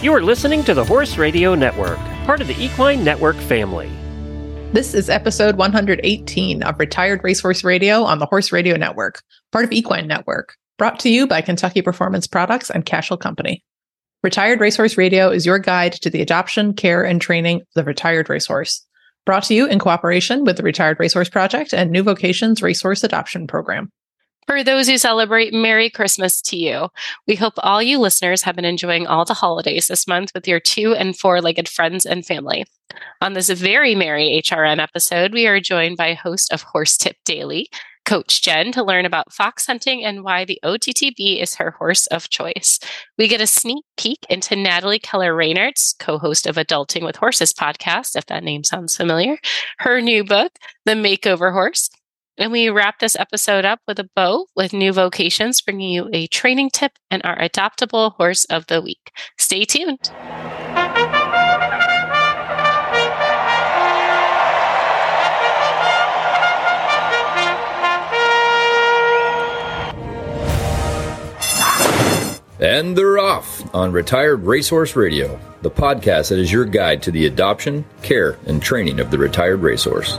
You are listening to the Horse Radio Network, part of the Equine Network family. This is episode 118 of Retired Racehorse Radio on the Horse Radio Network, part of Equine Network, brought to you by Kentucky Performance Products and Cashel Company. Retired Racehorse Radio is your guide to the adoption, care, and training of the retired racehorse. Brought to you in cooperation with the Retired Racehorse Project and New Vocations Racehorse Adoption Program. For those who celebrate, Merry Christmas to you. We hope all you listeners have been enjoying all the holidays this month with your two and four legged friends and family. On this very merry HRN episode, we are joined by host of Horse Tip Daily, Coach Jenn, to learn about fox hunting and why the OTTB is her horse of choice. We get a sneak peek into Natalie Keller Reinert's, co host of Adulting with Horses podcast, if that name sounds familiar, her new book, The Makeover Horse. And we wrap this episode up with a bow with New Vocations, bringing you a training tip and our adoptable horse of the week. Stay tuned. And they're off on Retired Racehorse Radio, the podcast that is your guide to the adoption, care, and training of the retired racehorse.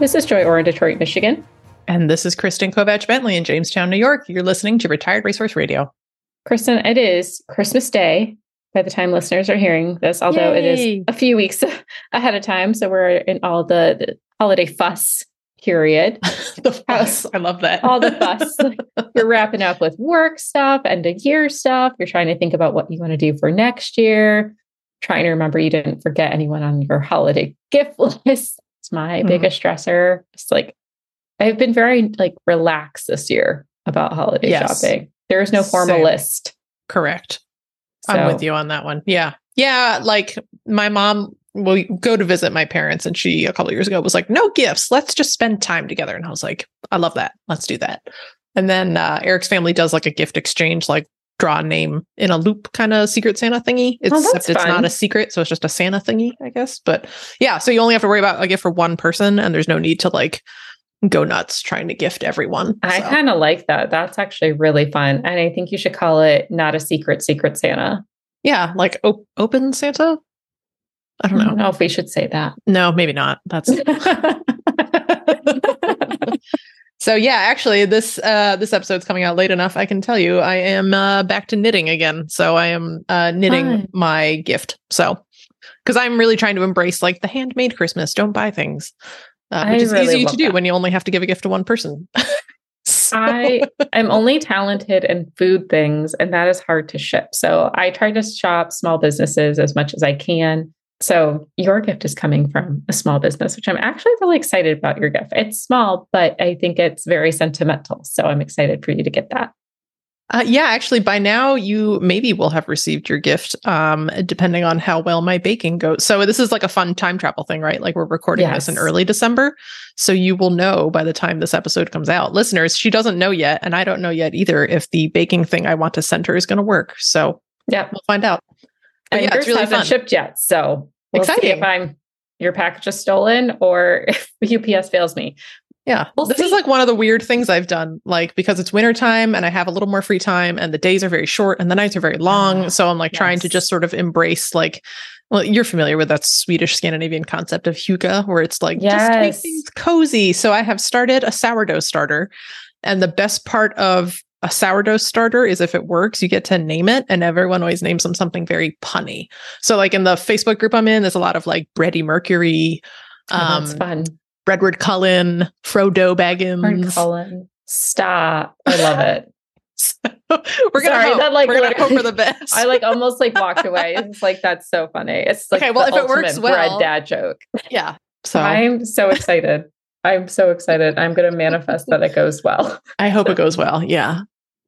This is Joy Orr in Detroit, Michigan. And this is Kristen Kovatch Bentley in Jamestown, New York. You're listening to Retired Racehorse Radio. Kristen, it is Christmas Day by the time listeners are hearing this, although Yay. it is a few weeks ahead of time. So we're in all the, the holiday fuss period. the fuss. I love that. all the fuss. you're wrapping up with work stuff, end of year stuff. You're trying to think about what you want to do for next year, trying to remember you didn't forget anyone on your holiday gift list. It's my mm biggest stressor. It's like I've been very like relaxed this year about holiday yes. shopping. There is no formal Same. list. Correct. So. I'm with you on that one. Yeah. Yeah. Like my mom will go to visit my parents and she a couple years ago was like no gifts let's just spend time together and i was like i love that let's do that and then uh, eric's family does like a gift exchange like draw a name in a loop kind of secret santa thingy. Oh, except it's not a secret so it's just a santa thingy i guess. But yeah so you only have to worry about a gift for one person and there's no need to like go nuts trying to gift everyone i kind of like that. That's actually really fun and i think you should call it not a secret secret santa. Yeah like op- open santa? I don't know. I don't know if we should say that. No, maybe not. That's So yeah, actually this uh this episode's coming out late enough. I can tell you I am uh back to knitting again. So I am uh knitting Fine. my gift. So because I'm really trying to embrace like the handmade Christmas. Don't buy things. Uh, which I is really easy to do that. when you only have to give a gift to one person. so. I am only talented in food things, and that is hard to ship. So I try to shop small businesses as much as I can. So your gift is coming from a small business, which I'm actually really excited about your gift. It's small, but I think it's very sentimental. So I'm excited for you to get that. Uh, yeah, actually, by now you maybe will have received your gift, um, depending on how well my baking goes. So this is like a fun time travel thing, right? Like we're recording yes. this in early December, so you will know by the time this episode comes out. Listeners, she doesn't know yet, and I don't know yet either if the baking thing I want to send her is going to work. So yeah, we'll find out. But and yeah, yours really hasn't fun. shipped yet, so we'll Exciting. if I'm your package is stolen or if UPS fails me. Yeah. We'll this see. is like one of the weird things I've done, like because it's wintertime and I have a little more free time and the days are very short and the nights are very long. Ah, so I'm like yes. trying to just sort of embrace like well, you're familiar with that Swedish Scandinavian concept of hygge, where it's like yes. just make things cozy. So I have started a sourdough starter. And the best part of a sourdough starter is if it works, you get to name it, and everyone always names them something very punny. So, like in the Facebook group I'm in, there's a lot of like Bready Mercury, um, oh, that's um, fun. Bredward Cullen, Frodo Baggins. Cullen. Stop. I love it. so, we're gonna Sorry, hope. That, like, we're gonna hope for the best. I like almost like walked away. It's like that's so funny. It's like okay. Well, if it works well, dad joke. Yeah. So I'm so excited. I'm so excited. I'm going to manifest that it goes well. I hope so. it goes well. Yeah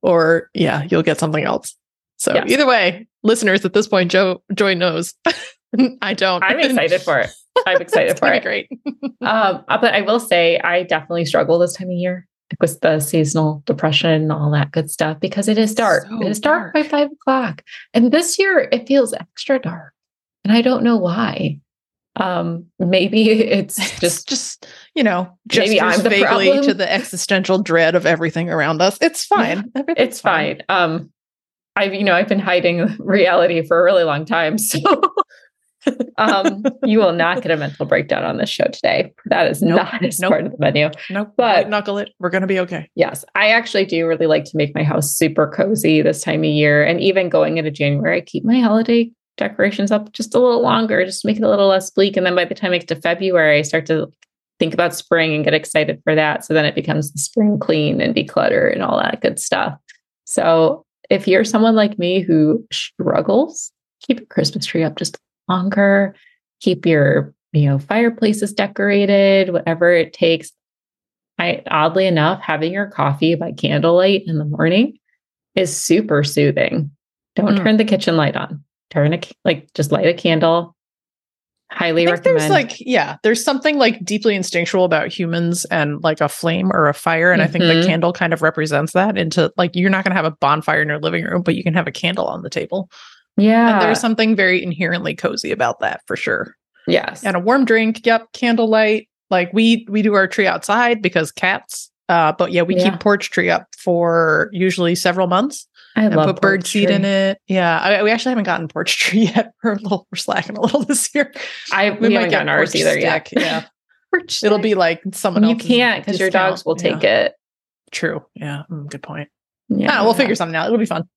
or yeah, you'll get something else. So yes. either way, listeners, at this point, Joe Joy knows. I don't. I'm excited for it. I'm excited for it. Great. um, uh, but I will say, I definitely struggle this time of year with the seasonal depression and all that good stuff because it is dark. So it is dark, dark by five o'clock, and this year it feels extra dark, and I don't know why um maybe it's just just you know just maybe I'm the vaguely problem. to the existential dread of everything around us it's fine yeah, it's fine. fine um I've, you know, I've been hiding reality for a really long time. So um, you will not get a mental breakdown on this show today. That is Nope. not as Nope. part of the menu. Nope. But- White knuckle it. We're gonna be okay. Yes, I actually do really like to make my house super cozy this time of year. And even going into January, I keep my holiday decorations up just a little longer, just make it a little less bleak. And then by the time it gets to February, I start to think about spring and get excited for that. So then it becomes the spring clean and declutter and all that good stuff. So if you're someone like me who struggles, keep your Christmas tree up just longer, keep your you know fireplaces decorated, whatever it takes. I oddly enough, having your coffee by candlelight in the morning is super soothing. Don't Mm. turn the kitchen light on. Turn a like just light a candle. Highly I think recommend. there's like, yeah, there's something like deeply instinctual about humans and like a flame or a fire. And I think the Mhm. candle kind of represents that into like, you're not going to have a bonfire in your living room, but you can have a candle on the table. yeah. And there's something very inherently cozy about that for sure. yes. And a warm drink. Yep. Candlelight. Like we, we do our tree outside because cats. Uh, but yeah, we Yeah. keep porch tree up for usually several months I love put bird seed in it. Yeah. I, we actually haven't gotten porch tree yet. We're a little, we're slacking a little this year. I we, haven't gotten ours either yet. stick, Yeah. Porch It'll be like someone you can't because your dogs will take it. True. Yeah. Mm, good point. Yeah, Yeah. We'll figure something out. It'll be fun.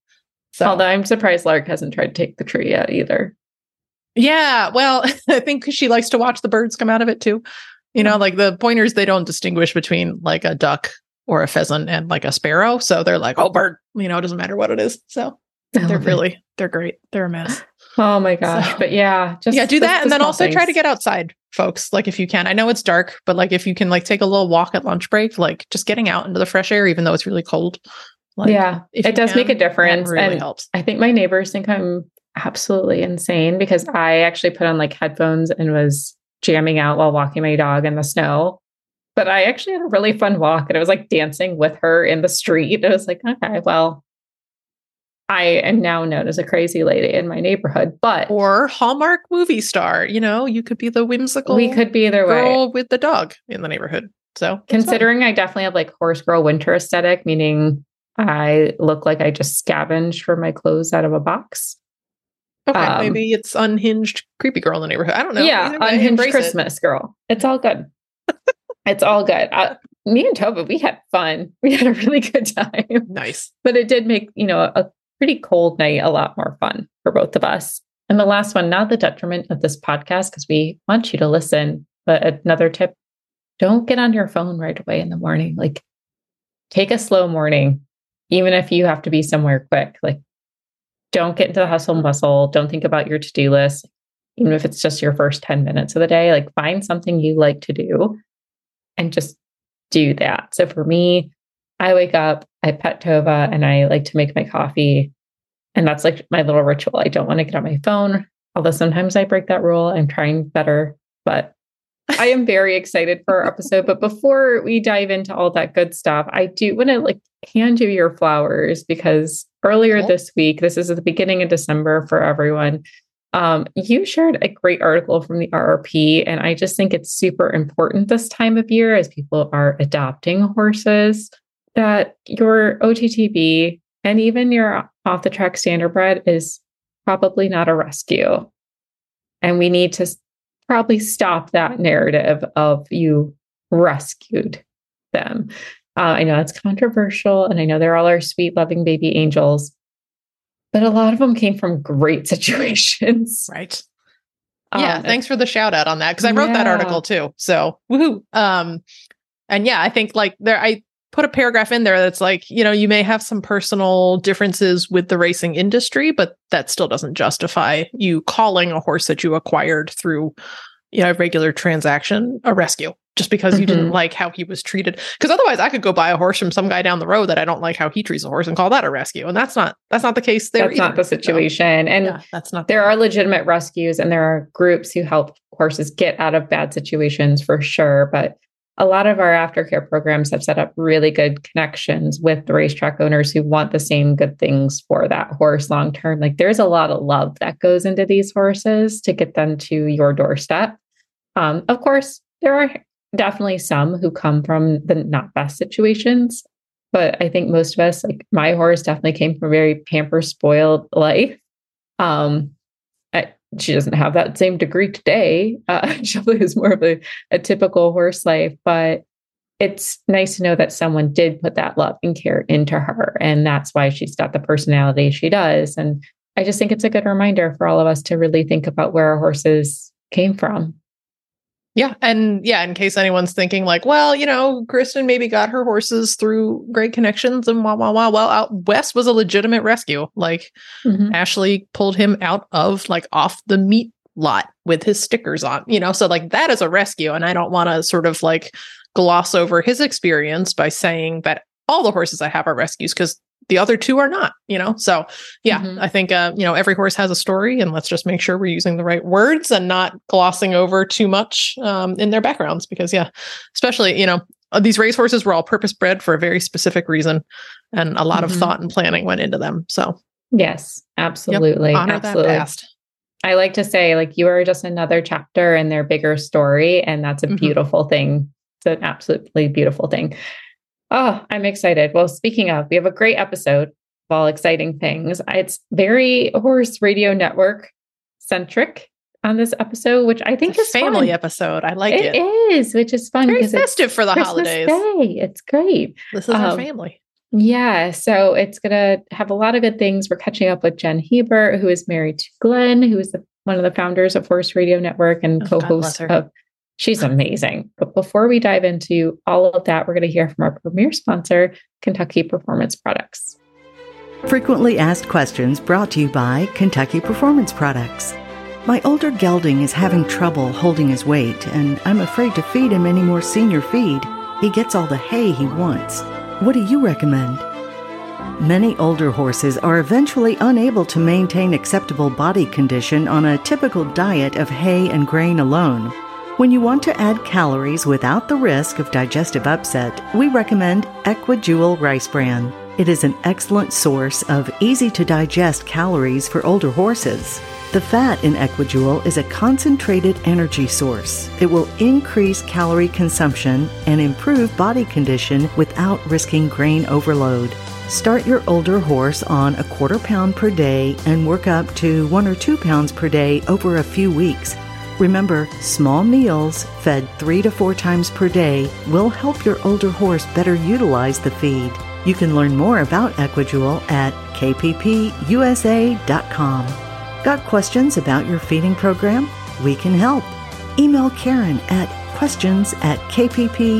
So, Although I'm surprised Lark hasn't tried to take the tree yet either. yeah. Well, I think she likes to watch the birds come out of it too. You know, like the pointers, they don't distinguish between like a duck or a pheasant and like a sparrow. So they're like, oh, bird, you know, it doesn't matter what it is. So oh they're love it. really, they're great. They're a mess. Oh my gosh. So- but yeah, just yeah, do that. And then also try to get outside, folks. Like if you can. I know it's dark, but like if you can like take a little walk at lunch break, like just getting out into the fresh air, even though it's really cold. Like, yeah, if it does make a difference. really and helps. I think my neighbors think I'm absolutely insane because I actually put on like headphones and was jamming out while walking my dog in the snow. But I actually had a really fun walk and I was like dancing with her in the street. I was like, okay, well, I am now known as a crazy lady in my neighborhood, but Or Hallmark movie star. You know, you could be the whimsical we could be either way. girl with the dog in the neighborhood. So. Considering I definitely have like horse girl winter aesthetic, meaning I look like I just scavenged for my clothes out of a box. okay, um, maybe it's unhinged creepy girl in the neighborhood. I don't know. yeah, unhinged embrace it. Christmas girl. It's all good. it's all good. Uh, me and Tova, we had fun. We had a really good time, Nice. but it did make you know a pretty cold night a lot more fun for both of us. And the last one, not the detriment of this podcast, because we want you to listen. But another tip: don't get on your phone right away in the morning. Like, take a slow morning, even if you have to be somewhere quick. Like, don't get into the hustle and bustle. Don't think about your to do list even if it's just your first 10 minutes of the day, like find something you like to do and just do that. So for me, I wake up, I pet Tova, and I like to make my coffee. And that's like my little ritual. I don't want to get on my phone, although sometimes I break that rule. I'm trying better, but I am very excited for our episode. But before we dive into all that good stuff, I do want to like hand you your flowers because earlier Cool. this week, this is at the beginning of December for everyone. Um, you shared a great article from the RRP, and I just think it's super important this time of year as people are adopting horses that your OTTB and even your off the track standardbred is probably not a rescue. And we need to probably stop that narrative of you rescued them. Uh, I know that's controversial, and I know they're all our sweet, loving baby angels, but a lot of them came from great situations. Right. yeah. Um, Thanks for the shout out on that. Cause I wrote that article too. So woohoo. Um, and yeah, I think like there, I put a paragraph in there that's like, you know, you may have some personal differences with the racing industry, but that still doesn't justify you calling a horse that you acquired through, you know, regular transaction a rescue just because you didn't Mhm. like how he was treated. Because otherwise, I could go buy a horse from some guy down the road that I don't like how he treats a horse and call that a rescue, and that's not that's not the case there. That's not either. the So, situation. And yeah, that's not. there case. are legitimate rescues and there are groups who help horses get out of bad situations for sure. But a lot of our aftercare programs have set up really good connections with the racetrack owners who want the same good things for that horse long term. Like there's a lot of love that goes into these horses to get them to your doorstep. Um, of course, there are definitely some who come from the not best situations. but I think most of us, like my horse, definitely came from a very pamper spoiled life. Um, I, she doesn't have that same degree today. Uh, she is more of a, a typical horse life, but it's nice to know that someone did put that love and care into her. And that's why she's got the personality she does. And I just think it's a good reminder for all of us to really think about where our horses came from. Yeah. And yeah, in case anyone's thinking, like, well, you know, Kristen maybe got her horses through great connections and wah, wah, wah. Well, out west was a legitimate rescue. Like, mm-hmm. Ashley pulled him out of like off the meat lot with his stickers on, you know, so like that is a rescue. And I don't want to sort of like gloss over his experience by saying that all the horses I have are rescues because the other two are not, you know? So, yeah, mm-hmm. I think, uh, you know, every horse has a story and let's just make sure we're using the right words and not glossing over too much um, in their backgrounds because, yeah, especially, you know, these race horses were all purpose bred for a very specific reason and a lot mm-hmm. of thought and planning went into them. So, yes, absolutely. Yep, absolutely. I like to say, like, you are just another chapter in their bigger story. And that's a mm-hmm. beautiful thing. It's an absolutely beautiful thing. Oh, I'm excited. Well, speaking of, we have a great episode of all exciting things. It's very Horse Radio Network centric on this episode, which I think is family fun. episode. I like it. It is, which is fun it's festive for the Christmas holidays. Day. It's great. This is um, our family. Yeah, so it's gonna have a lot of good things. We're catching up with Jenn Hebert, who is married to Glenn, who is the, one of the founders of Horse Radio Network and oh, co-host of She's amazing. But before we dive into all of that, we're going to hear from our premier sponsor, Kentucky Performance Products. Frequently asked questions brought to you by Kentucky Performance Products. My older gelding is having trouble holding his weight, and I'm afraid to feed him any more senior feed. He gets all the hay he wants. What do you recommend? Many older horses are eventually unable to maintain acceptable body condition on a typical diet of hay and grain alone. When you want to add calories without the risk of digestive upset, we recommend Equijewel Rice Bran. It is an excellent source of easy to digest calories for older horses. The fat in Equijewel is a concentrated energy source. It will increase calorie consumption and improve body condition without risking grain overload. Start your older horse on a quarter pound per day and work up to one or two pounds per day over a few weeks Remember, small meals fed three to four times per day will help your older horse better utilize the feed. You can learn more about Equijewel at kppusa.com. Got questions about your feeding program? We can help. Email Karen at questions at kppusa.com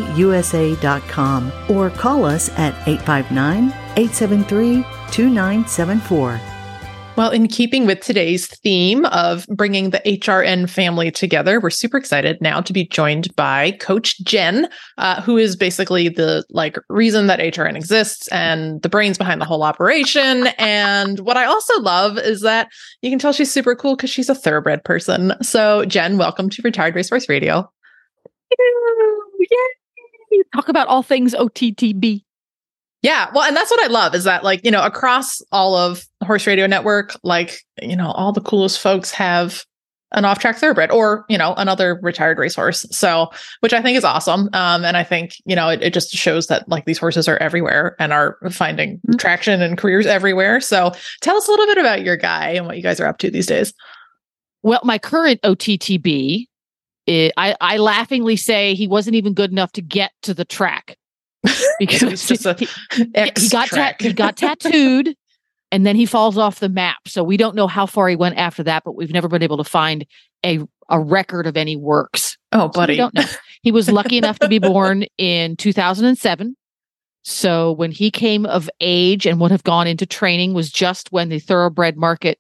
or call us at 859 873 2974. Well, in keeping with today's theme of bringing the HRN family together, we're super excited now to be joined by Coach Jenn, uh, who is basically the like reason that HRN exists and the brains behind the whole operation. And what I also love is that you can tell she's super cool because she's a thoroughbred person. So, Jenn, welcome to Retired Racehorse Radio. Yay! Talk about all things OTTB. Yeah. Well, and that's what I love is that, like, you know, across all of Horse Radio Network, like, you know, all the coolest folks have an off track thoroughbred or, you know, another retired racehorse. So, which I think is awesome. Um, and I think, you know, it, it just shows that like these horses are everywhere and are finding mm-hmm. traction and careers everywhere. So, tell us a little bit about your guy and what you guys are up to these days. Well, my current OTTB, it, I, I laughingly say he wasn't even good enough to get to the track because just a he, he got ta- he got tattooed and then he falls off the map. So we don't know how far he went after that, but we've never been able to find a a record of any works. Oh, buddy. So don't know. He was lucky enough to be born in 2007. So when he came of age and would have gone into training was just when the thoroughbred market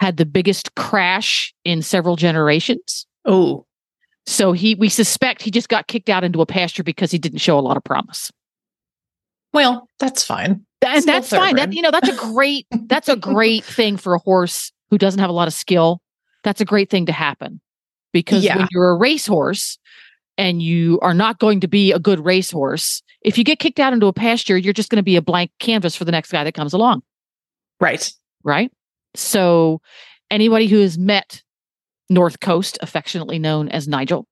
had the biggest crash in several generations. Oh. So he we suspect he just got kicked out into a pasture because he didn't show a lot of promise. Well, that's fine. And that's fine. That you know, that's a great that's a great thing for a horse who doesn't have a lot of skill. That's a great thing to happen. Because yeah. when you're a racehorse and you are not going to be a good racehorse, if you get kicked out into a pasture, you're just going to be a blank canvas for the next guy that comes along. Right. Right. So anybody who has met North Coast, affectionately known as Nigel,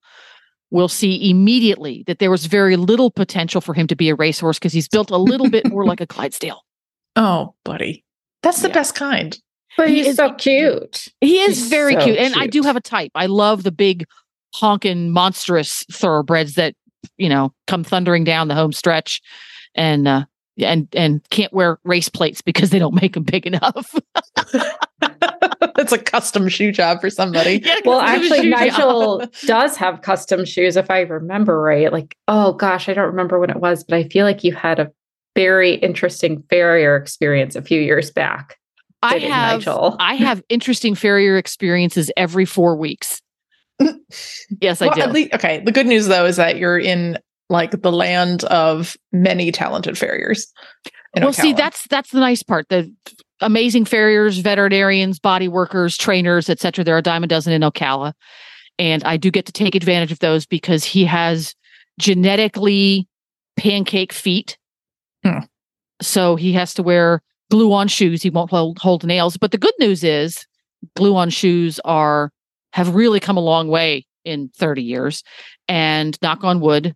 will see immediately that there was very little potential for him to be a racehorse because he's built a little bit more like a Clydesdale. Oh, buddy. That's the yeah. best kind. But he he's is, so cute. He is he's very so cute. And I do have a type. I love the big honking monstrous thoroughbreds that, you know, come thundering down the home stretch and uh and and can't wear race plates because they don't make them big enough. it's a custom shoe job for somebody. Yeah, well, actually, Nigel job. does have custom shoes, if I remember right. Like, oh gosh, I don't remember when it was, but I feel like you had a very interesting farrier experience a few years back. I have Nigel. I have interesting farrier experiences every four weeks. yes, I well, do. Least, okay. The good news though is that you're in like the land of many talented farriers. Well, Ocala. see, that's that's the nice part. The amazing farriers, veterinarians, body workers, trainers, etc. There are a dime a dozen in Ocala, and I do get to take advantage of those because he has genetically pancake feet. Hmm. So he has to wear glue on shoes. He won't hold, hold nails. But the good news is glue on shoes are have really come a long way in 30 years. And knock on wood,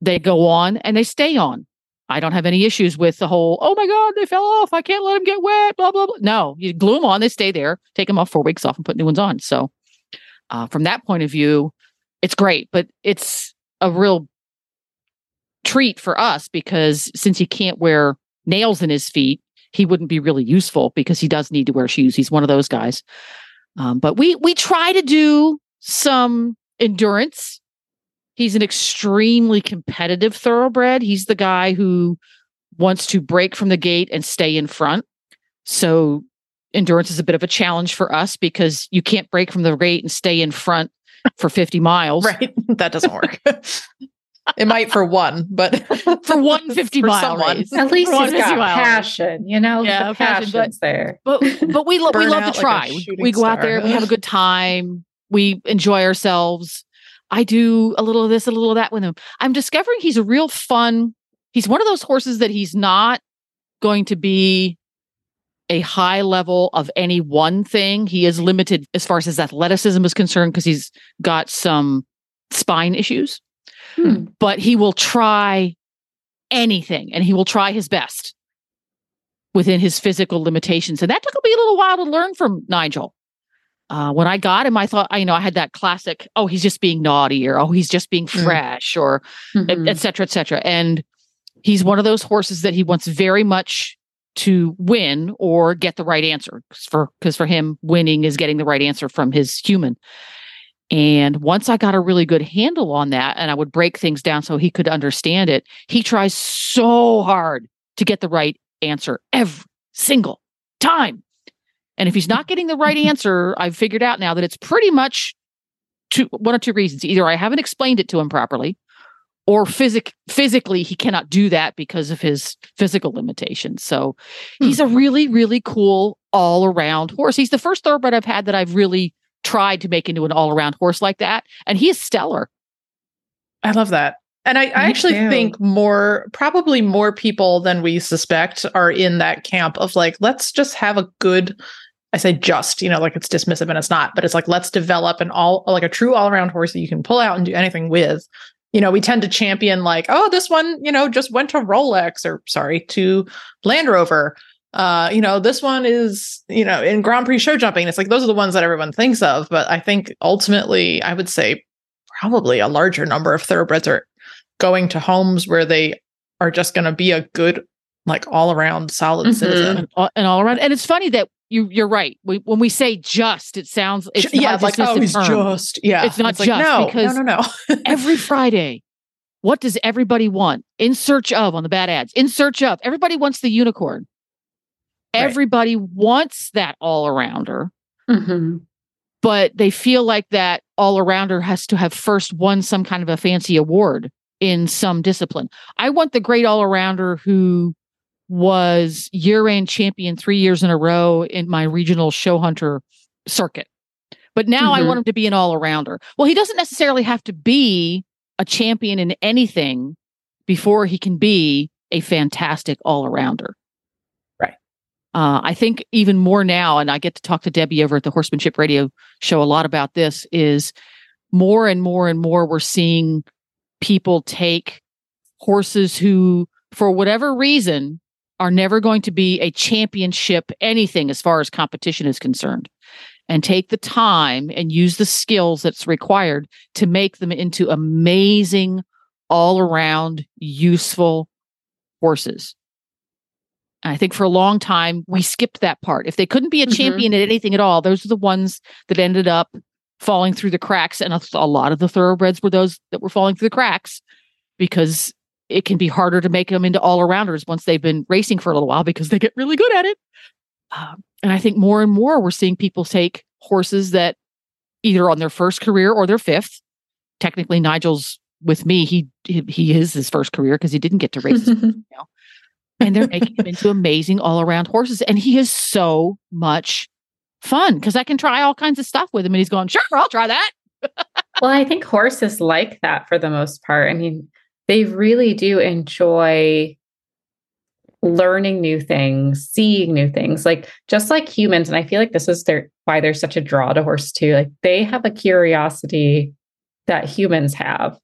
they go on and they stay on. I don't have any issues with the whole, oh my God, they fell off. I can't let them get wet, blah, blah, blah. No, you glue them on, they stay there, take them off four weeks off and put new ones on. So, uh, from that point of view, it's great, but it's a real treat for us because since he can't wear nails in his feet, he wouldn't be really useful because he does need to wear shoes. He's one of those guys. Um, but we we try to do some endurance He's an extremely competitive thoroughbred. He's the guy who wants to break from the gate and stay in front. So endurance is a bit of a challenge for us because you can't break from the gate and stay in front for 50 miles. Right. That doesn't work. it might for one, but for one 50 mile race. At least he's got passion, you know, yeah, the passion's passion, but, there. But but we, lo- we love to try. Like we go out there, we have a good time, we enjoy ourselves. I do a little of this, a little of that with him. I'm discovering he's a real fun. He's one of those horses that he's not going to be a high level of any one thing. He is limited as far as his athleticism is concerned because he's got some spine issues. Hmm. But he will try anything and he will try his best within his physical limitations. And that took me a little while to learn from Nigel uh, when I got him, I thought, you know, I had that classic, oh, he's just being naughty or, oh, he's just being mm. fresh mm. or mm-hmm. et, et cetera, et cetera. And he's one of those horses that he wants very much to win or get the right answer for, because for him, winning is getting the right answer from his human. And once I got a really good handle on that and I would break things down so he could understand it, he tries so hard to get the right answer every single time. And if he's not getting the right answer, I've figured out now that it's pretty much two, one or two reasons. Either I haven't explained it to him properly, or physic physically he cannot do that because of his physical limitations. So he's a hmm. really, really cool all around horse. He's the first thoroughbred I've had that I've really tried to make into an all around horse like that. And he is stellar. I love that. And I, I actually too. think more, probably more people than we suspect are in that camp of like, let's just have a good I say just, you know, like it's dismissive and it's not, but it's like let's develop an all like a true all-around horse that you can pull out and do anything with. You know, we tend to champion like, oh, this one, you know, just went to Rolex or sorry, to Land Rover. Uh, you know, this one is, you know, in Grand Prix show jumping. It's like those are the ones that everyone thinks of, but I think ultimately I would say probably a larger number of thoroughbreds are going to homes where they are just going to be a good like all around solid mm-hmm. citizen and all around and it's funny that you you're right. We, when we say just, it sounds it's yeah, like oh, he's just yeah. It's not it's just like, no, because no, no, no. every Friday, what does everybody want? In search of on the bad ads. In search of everybody wants the unicorn. Right. Everybody wants that all arounder. Mm-hmm. But they feel like that all arounder has to have first won some kind of a fancy award in some discipline. I want the great all arounder who was year end champion three years in a row in my regional show hunter circuit. But now mm-hmm. I want him to be an all arounder. Well, he doesn't necessarily have to be a champion in anything before he can be a fantastic all arounder. Right. Uh, I think even more now, and I get to talk to Debbie over at the Horsemanship Radio show a lot about this, is more and more and more we're seeing people take horses who, for whatever reason, are never going to be a championship anything as far as competition is concerned and take the time and use the skills that's required to make them into amazing all around useful horses I think for a long time we skipped that part. If they couldn't be a mm-hmm. champion at anything at all, those are the ones that ended up falling through the cracks. And a, a, lot of the thoroughbreds were those that were falling through the cracks because it can be harder to make them into all arounders once they've been racing for a little while because they get really good at it. Um, and I think more and more we're seeing people take horses that either on their first career or their fifth. Technically, Nigel's with me. He he, he is his first career because he didn't get to race. and they're making him into amazing all around horses. And he is so much fun because I can try all kinds of stuff with him. And he's going, sure, I'll try that. well, I think horses like that for the most part. I mean, they really do enjoy learning new things, seeing new things, like just like humans. And I feel like this is their why there's such a draw to horse too. Like they have a curiosity that humans have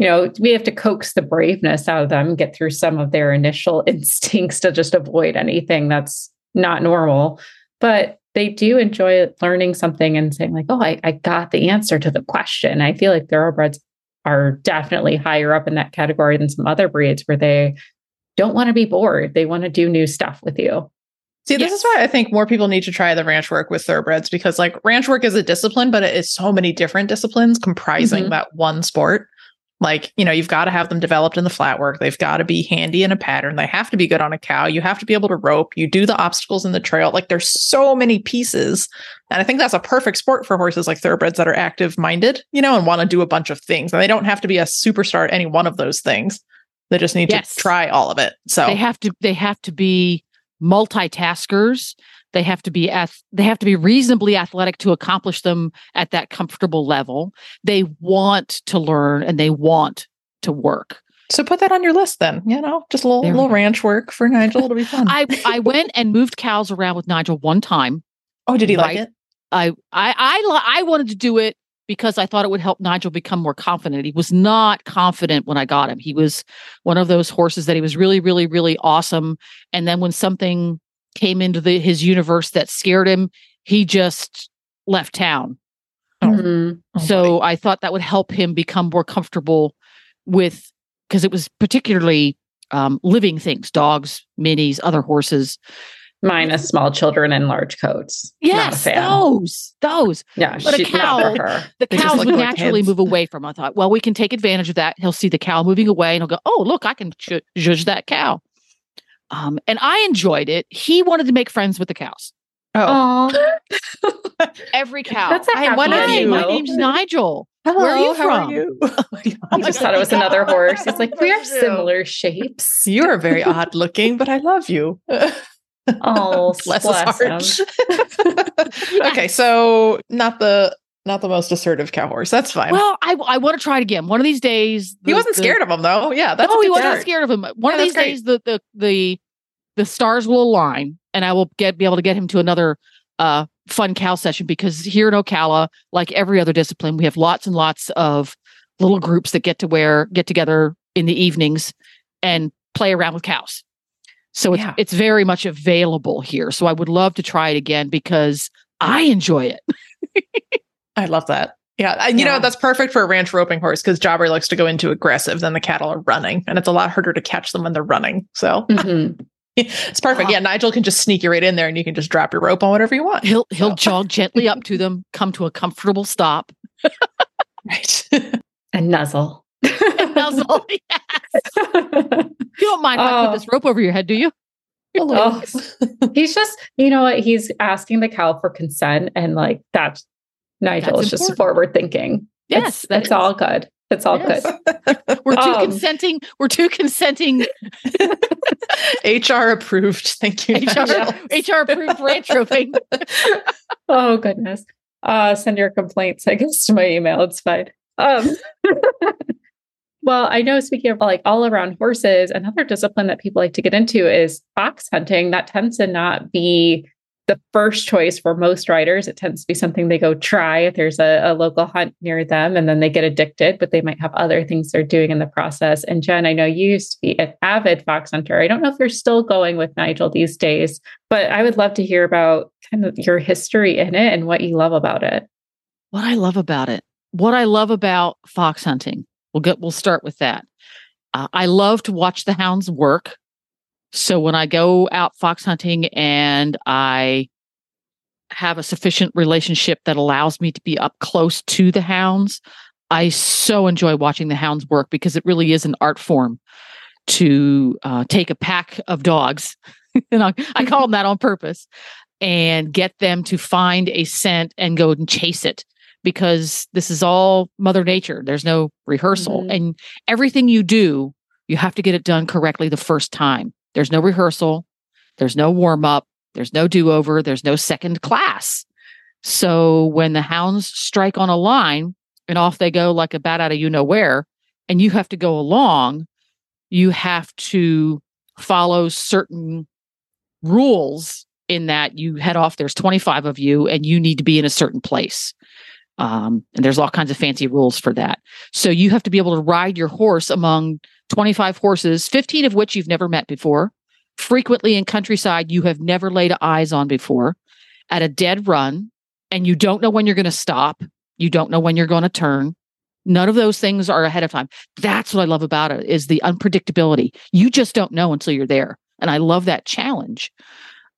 you know, we have to coax the braveness out of them, get through some of their initial instincts to just avoid anything that's not normal. But they do enjoy learning something and saying, like, oh, I, I got the answer to the question. I feel like thoroughbreds are definitely higher up in that category than some other breeds where they don't want to be bored. They want to do new stuff with you. See, this yes. is why I think more people need to try the ranch work with thoroughbreds because, like, ranch work is a discipline, but it is so many different disciplines comprising mm-hmm. that one sport. Like, you know, you've got to have them developed in the flat work. They've got to be handy in a pattern. They have to be good on a cow. You have to be able to rope. You do the obstacles in the trail. Like, there's so many pieces. And I think that's a perfect sport for horses like thoroughbreds that are active minded, you know, and want to do a bunch of things. And they don't have to be a superstar at any one of those things. They just need yes. to try all of it. So they have to, they have to be multitaskers they have to be ath- they have to be reasonably athletic to accomplish them at that comfortable level. They want to learn and they want to work. So put that on your list then. You know, just a little little ranch work for Nigel. It'll be fun. I I went and moved cows around with Nigel one time. Oh, did he like it? I I I I wanted to do it because I thought it would help Nigel become more confident. He was not confident when I got him. He was one of those horses that he was really, really, really awesome. And then when something came into the, his universe that scared him, he just left town. Mm-hmm. Oh, so I thought that would help him become more comfortable with because it was particularly um, living things, dogs, minis, other horses. Minus small children in large coats. Yes, those, those. Yeah, but a cow, the they cows would naturally move away from. I thought, well, we can take advantage of that. He'll see the cow moving away, and he'll go, "Oh, look, I can judge that cow." Um, and I enjoyed it. He wanted to make friends with the cows. Oh, every cow. That's a I, one of you. My name's Nigel. Hello, Where are you how from? Are you? oh I just thought it was another horse. It's like we are similar shapes. You are very odd looking, but I love you. oh, bless, bless his heart. okay, so not the not the most assertive cow horse. That's fine. Well, I I want to try it again. One of these days, the, he wasn't the, scared of him though. Yeah, that's no, he wasn't scared of him. One yeah, of these days, the the the the stars will align, and I will get be able to get him to another uh fun cow session because here in Ocala, like every other discipline, we have lots and lots of little groups that get to wear get together in the evenings and play around with cows. So it's yeah. it's very much available here. So I would love to try it again because I enjoy it. I love that. Yeah. And you yeah. know, that's perfect for a ranch roping horse because Jobber likes to go into aggressive, then the cattle are running, and it's a lot harder to catch them when they're running. So mm-hmm. it's perfect. Yeah. Nigel can just sneak you right in there and you can just drop your rope on whatever you want. He'll he'll jog gently up to them, come to a comfortable stop. right. and nuzzle. and nuzzle. Yes. you don't mind if I put this rope over your head, do you? Oh, he's just, you know what? He's asking the cow for consent, and like that's Nigel that's is important. just forward thinking. Yes, it's, that's all good. It's all yes. good. we're two um, consenting. We're two consenting. HR approved. Thank you. HR, yes. HR approved ranch oh goodness. Uh, send your complaints, I guess, to my email. It's fine. Um, well, I know speaking of like all around horses, another discipline that people like to get into is fox hunting. That tends to not be the first choice for most riders. It tends to be something they go try if there's a, a, local hunt near them and then they get addicted, but they might have other things they're doing in the process. And Jenn, I know you used to be an avid fox hunter. I don't know if you're still going with Nigel these days, but I would love to hear about kind of your history in it and what you love about it. What I love about it. What I love about fox hunting. We'll get we'll start with that. Uh, I love to watch the hounds work. So when I go out fox hunting and I have a sufficient relationship that allows me to be up close to the hounds, I so enjoy watching the hounds work because it really is an art form to uh, take a pack of dogs, and I, I call them that on purpose, and get them to find a scent and go and chase it because this is all mother nature there's no rehearsal mm-hmm. and everything you do you have to get it done correctly the first time there's no rehearsal, there's no warm up, there's no do over, there's no second class. So when the hounds strike on a line and off they go like a bat out of you know where, and you have to go along, you have to follow certain rules in that you head off, there's 25 of you, and you need to be in a certain place. Um, and there's all kinds of fancy rules for that. So you have to be able to ride your horse among 25 horses, 15 of which you've never met before, frequently in countryside you have never laid eyes on before, at a dead run, and you don't know when you're going to stop. You don't know when you're going to turn. None of those things are ahead of time. That's what I love about it is the unpredictability. You just don't know until you're there. And I love that challenge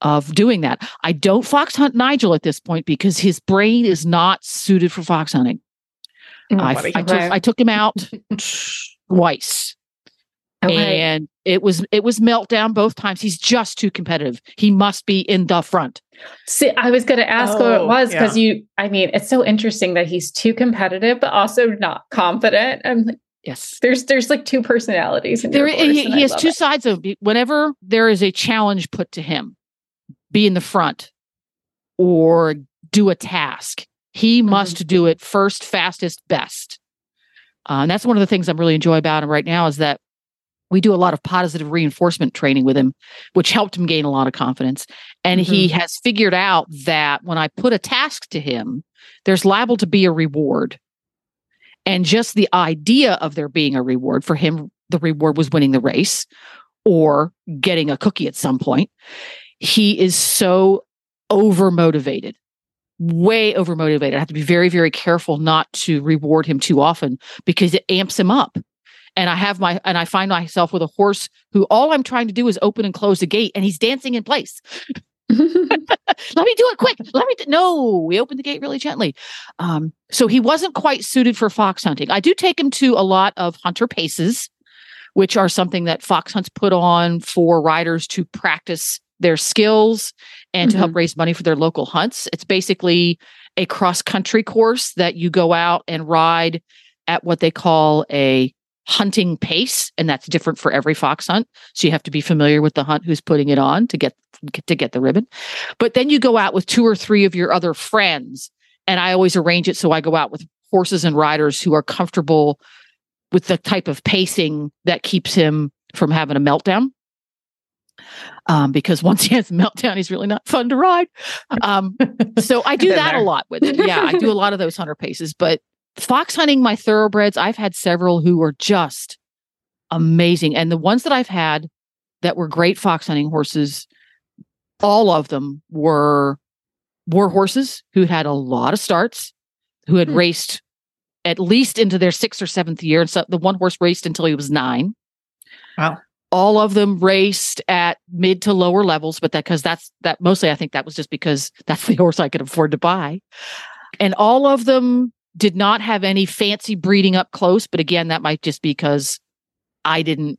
of doing that. I don't fox hunt Nigel at this point because his brain is not suited for fox hunting. Oh, I, I, took, I took him out twice Okay. And it was it was meltdown both times. He's just too competitive. He must be in the front. See, I was going to ask oh, what it was because yeah. you. I mean, it's so interesting that he's too competitive, but also not confident. I'm like, yes, there's there's like two personalities. there, he, he has two it. sides of. Whenever there is a challenge put to him, be in the front or do a task, he mm-hmm. must do it first, fastest, best. Uh, and that's one of the things I'm really enjoying about him right now is that we do a lot of positive reinforcement training with him, which helped him gain a lot of confidence. And mm-hmm. he has figured out that when I put a task to him, there's liable to be a reward. And just the idea of there being a reward for him, the reward was winning the race or getting a cookie at some point. He is so over motivated, way over motivated. I have to be very, very careful not to reward him too often because it amps him up and I have my and I find myself with a horse who all I'm trying to do is open and close the gate and he's dancing in place. Let me do it quick. Let me do- no, we opened the gate really gently. Um, so he wasn't quite suited for fox hunting. I do take him to a lot of hunter paces, which are something that fox hunts put on for riders to practice their skills and mm-hmm. to help mm-hmm. raise money for their local hunts. It's basically a cross country course that you go out and ride at what they call a hunting pace and that's different for every fox hunt so you have to be familiar with the hunt who's putting it on to get to get the ribbon but then you go out with two or three of your other friends and i always arrange it so i go out with horses and riders who are comfortable with the type of pacing that keeps him from having a meltdown um, because once he has a meltdown, he's really not fun to ride. Um, so I do that a lot with him. Yeah, I do a lot of those hunter paces, but fox hunting my thoroughbreds, I've had several who were just amazing. And the ones that I've had that were great fox hunting horses, all of them were war horses who had a lot of starts, who had hmm. raced at least into their sixth or seventh year. And so the one horse raced until he was nine. Wow. All of them raced at mid to lower levels, but that because that's that mostly I think that was just because that's the horse I could afford to buy. And all of them did not have any fancy breeding up close, but again, that might just be because I didn't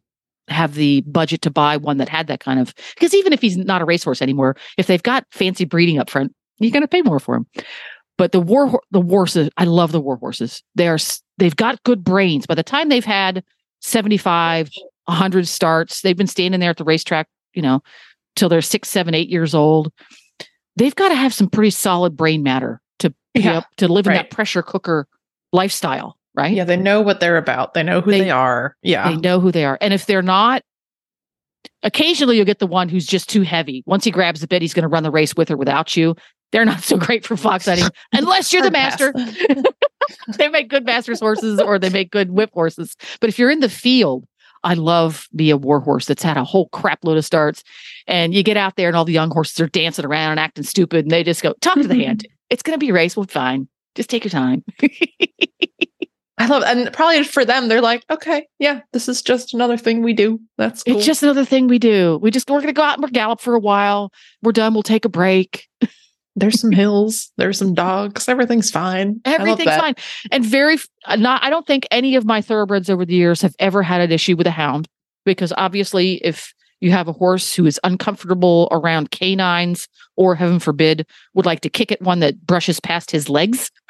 have the budget to buy one that had that kind of because even if he's not a racehorse anymore, if they've got fancy breeding up front, you're going to pay more for him. But the war the horses, I love the war horses. They are they've got good brains. By the time they've had 75, 100 starts, they've been standing there at the racetrack, you know, till they're six, seven, eight years old. They've got to have some pretty solid brain matter yeah, to live right. in that pressure cooker lifestyle, right? Yeah, they know what they're about. They know who they, they, are. Yeah. They know who they are. And if they're not occasionally you'll get the one who's just too heavy. Once he grabs the bit, he's going to run the race with or without you. They're not so great for fox hunting unless you're the master. they make good master's horses or they make good whip horses. But if you're in the field, I love be a war horse that's had a whole crap load of starts. And you get out there and all the young horses are dancing around and acting stupid. And they just go, talk to the hand. It's going to be race. Well, fine. Just take your time. I love, and probably for them, they're like, okay, yeah, this is just another thing we do. That's cool. It's just another thing we do. We just we're gonna go out and we're gallop for a while. We're done. We'll take a break. There's some hills. There's some dogs. Everything's fine. Everything's fine. And very uh, not. I don't think any of my thoroughbreds over the years have ever had an issue with a hound because obviously, if you have a horse who is uncomfortable around canines or heaven forbid would like to kick at one that brushes past his legs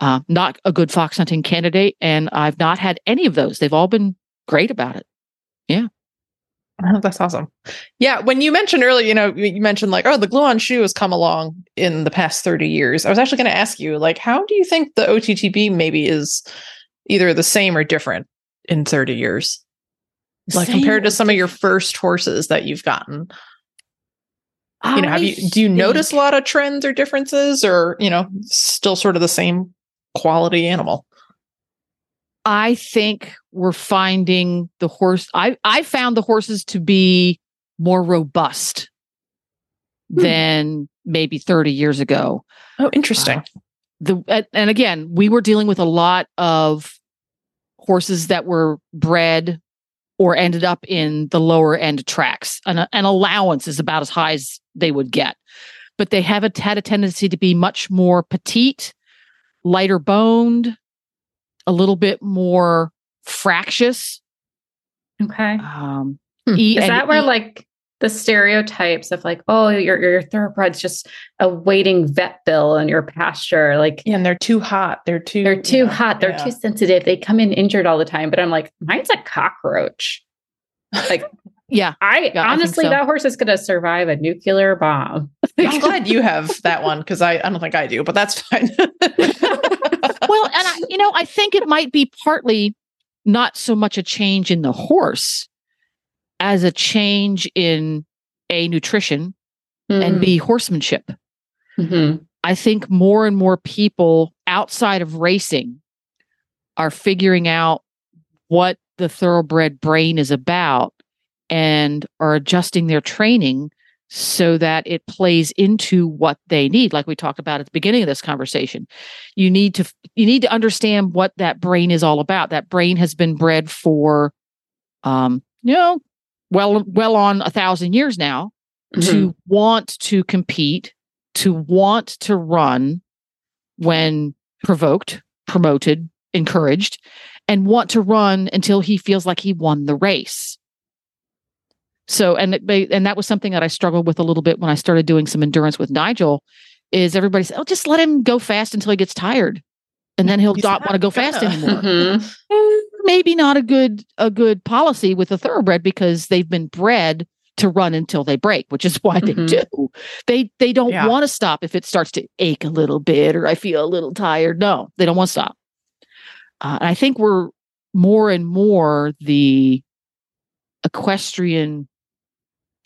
uh, not a good fox hunting candidate and i've not had any of those they've all been great about it yeah that's awesome. Yeah, when you mentioned earlier, you know, you mentioned like, oh, the glue-on shoe has come along in the past 30 years. I was actually going to ask you, like, how do you think the OTTB maybe is either the same or different in 30 years? Like compared to some of your first horses that you've gotten. You know have you do you notice a lot of trends or differences or you know still sort of the same quality animal? I think we're finding the horse i i found the horses to be more robust hmm. than maybe 30 years ago. Oh interesting. Uh, the and again we were dealing with a lot of horses that were bred or ended up in the lower end tracks. An, an allowance is about as high as they would get. But they have a, had a tendency to be much more petite, lighter boned, a little bit more fractious. Okay. Um, hmm. e- is that where e- like the stereotypes of like, oh, your your thoroughbred's just awaiting vet bill in your pasture, like, yeah, and they're too hot. They're too they're too hot. They're yeah. too sensitive. They come in injured all the time. But I'm like, mine's a cockroach. Like, yeah, I yeah, honestly, I so. that horse is going to survive a nuclear bomb. I'm glad you have that one because I, I don't think I do, but that's fine. well, and I, you know, I think it might be partly not so much a change in the horse as a change in a nutrition mm-hmm. and b horsemanship. Mm-hmm. I think more and more people outside of racing are figuring out what the thoroughbred brain is about and are adjusting their training so that it plays into what they need like we talked about at the beginning of this conversation you need to you need to understand what that brain is all about that brain has been bred for um you know well well on a thousand years now mm-hmm. to want to compete to want to run when provoked promoted encouraged and want to run until he feels like he won the race. So, and and that was something that I struggled with a little bit when I started doing some endurance with Nigel. Is everybody said, "Oh, just let him go fast until he gets tired, and then he'll not want to go fast anymore." Mm-hmm. Maybe not a good a good policy with a thoroughbred because they've been bred to run until they break, which is why mm-hmm. they do. They they don't yeah. want to stop if it starts to ache a little bit or I feel a little tired. No, they don't want to stop. Uh, I think we're more and more the equestrian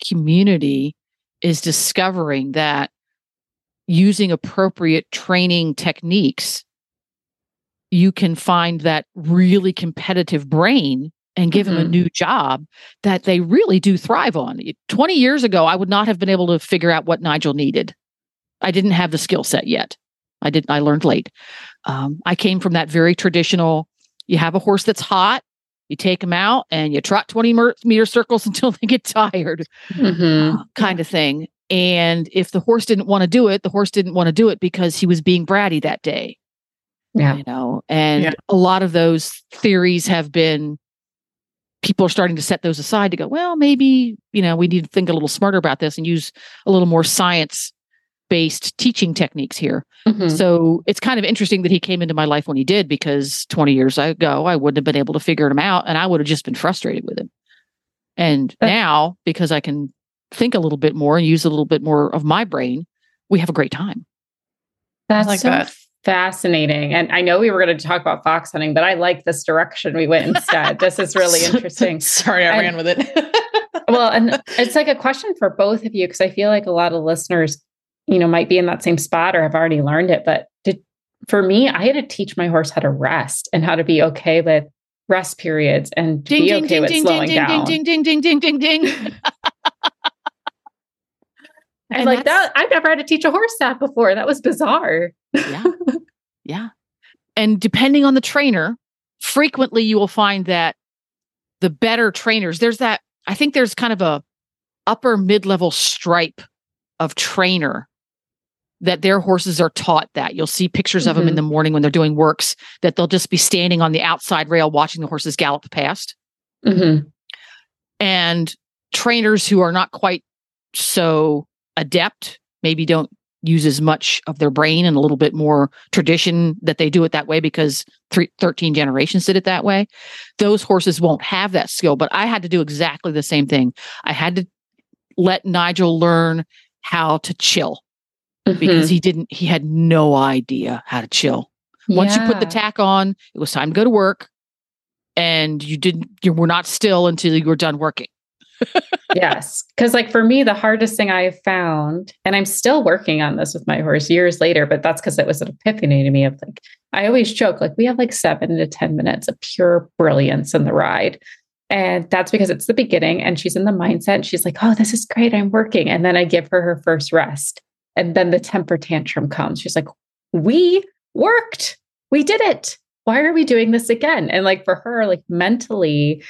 community is discovering that using appropriate training techniques, you can find that really competitive brain and give mm-hmm. them a new job that they really do thrive on. 20 years ago, I would not have been able to figure out what Nigel needed. I didn't have the skill set yet. I didn't, I learned late. Um, I came from that very traditional. You have a horse that's hot, you take them out, and you trot twenty meter circles until they get tired, mm-hmm. uh, kind of thing. And if the horse didn't want to do it, the horse didn't want to do it because he was being bratty that day. Yeah, you know. And yeah. a lot of those theories have been. People are starting to set those aside to go. Well, maybe you know we need to think a little smarter about this and use a little more science based teaching techniques here. Mm-hmm. So it's kind of interesting that he came into my life when he did because 20 years ago I wouldn't have been able to figure him out and I would have just been frustrated with him. And now because I can think a little bit more and use a little bit more of my brain, we have a great time. That's like so that. Fascinating. And I know we were going to talk about fox hunting, but I like this direction we went instead. this is really interesting. Sorry, I, I ran with it. well, and it's like a question for both of you because I feel like a lot of listeners, you know, might be in that same spot or have already learned it. But did for me, I had to teach my horse how to rest and how to be okay with rest periods and ding, be ding, okay ding, with ding, slowing ding, down. Ding ding ding ding ding ding ding. and like that, I've never had to teach a horse that before. That was bizarre. yeah, yeah. And depending on the trainer, frequently you will find that the better trainers, there's that. I think there's kind of a upper mid level stripe of trainer that their horses are taught that. You'll see pictures mm-hmm. of them in the morning when they're doing works that they'll just be standing on the outside rail watching the horses gallop past. Mm-hmm. And trainers who are not quite so adept, maybe don't use as much of their brain and a little bit more tradition that they do it that way because three, 13 generations did it that way. Those horses won't have that skill, but I had to do exactly the same thing. I had to let Nigel learn how to chill mm-hmm. because he didn't, he had no idea how to chill. Once yeah. you put the tack on, it was time to go to work and you didn't, you were not still until you were done working. Yes. Cause like for me, the hardest thing I have found, and I'm still working on this with my horse years later, but that's because it was an epiphany to me of like, I always joke, like we have like seven to 10 minutes of pure brilliance in the ride. And that's because it's the beginning and she's in the mindset she's like, oh, this is great. I'm working. And then I give her her first rest. And then the temper tantrum comes. She's like, we worked. We did it. Why are we doing this again? And like for her, like mentally,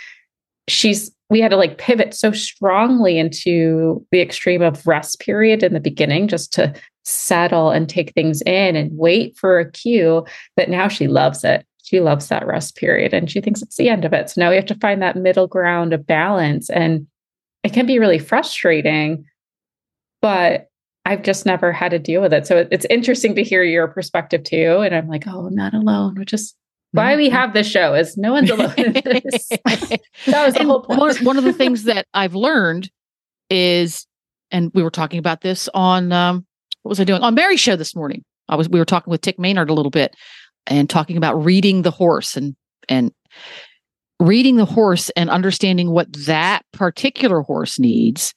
she's we had to like pivot so strongly into the extreme of rest period in the beginning just to settle and take things in and wait for a cue that now she loves it she loves that rest period and she thinks it's the end of it so now we have to find that middle ground of balance and it can be really frustrating but I've just never had to deal with it. So it's interesting to hear your perspective too. And I'm like, oh, I'm not alone, which is why we mm-hmm. have this show is no one's alone in this. that was the whole point. One, one, of the things that I've learned is, and we were talking about this on um, what was I doing on Mary's show this morning? I was we were talking with Tik Maynard a little bit and talking about reading the horse and and reading the horse and understanding what that particular horse needs.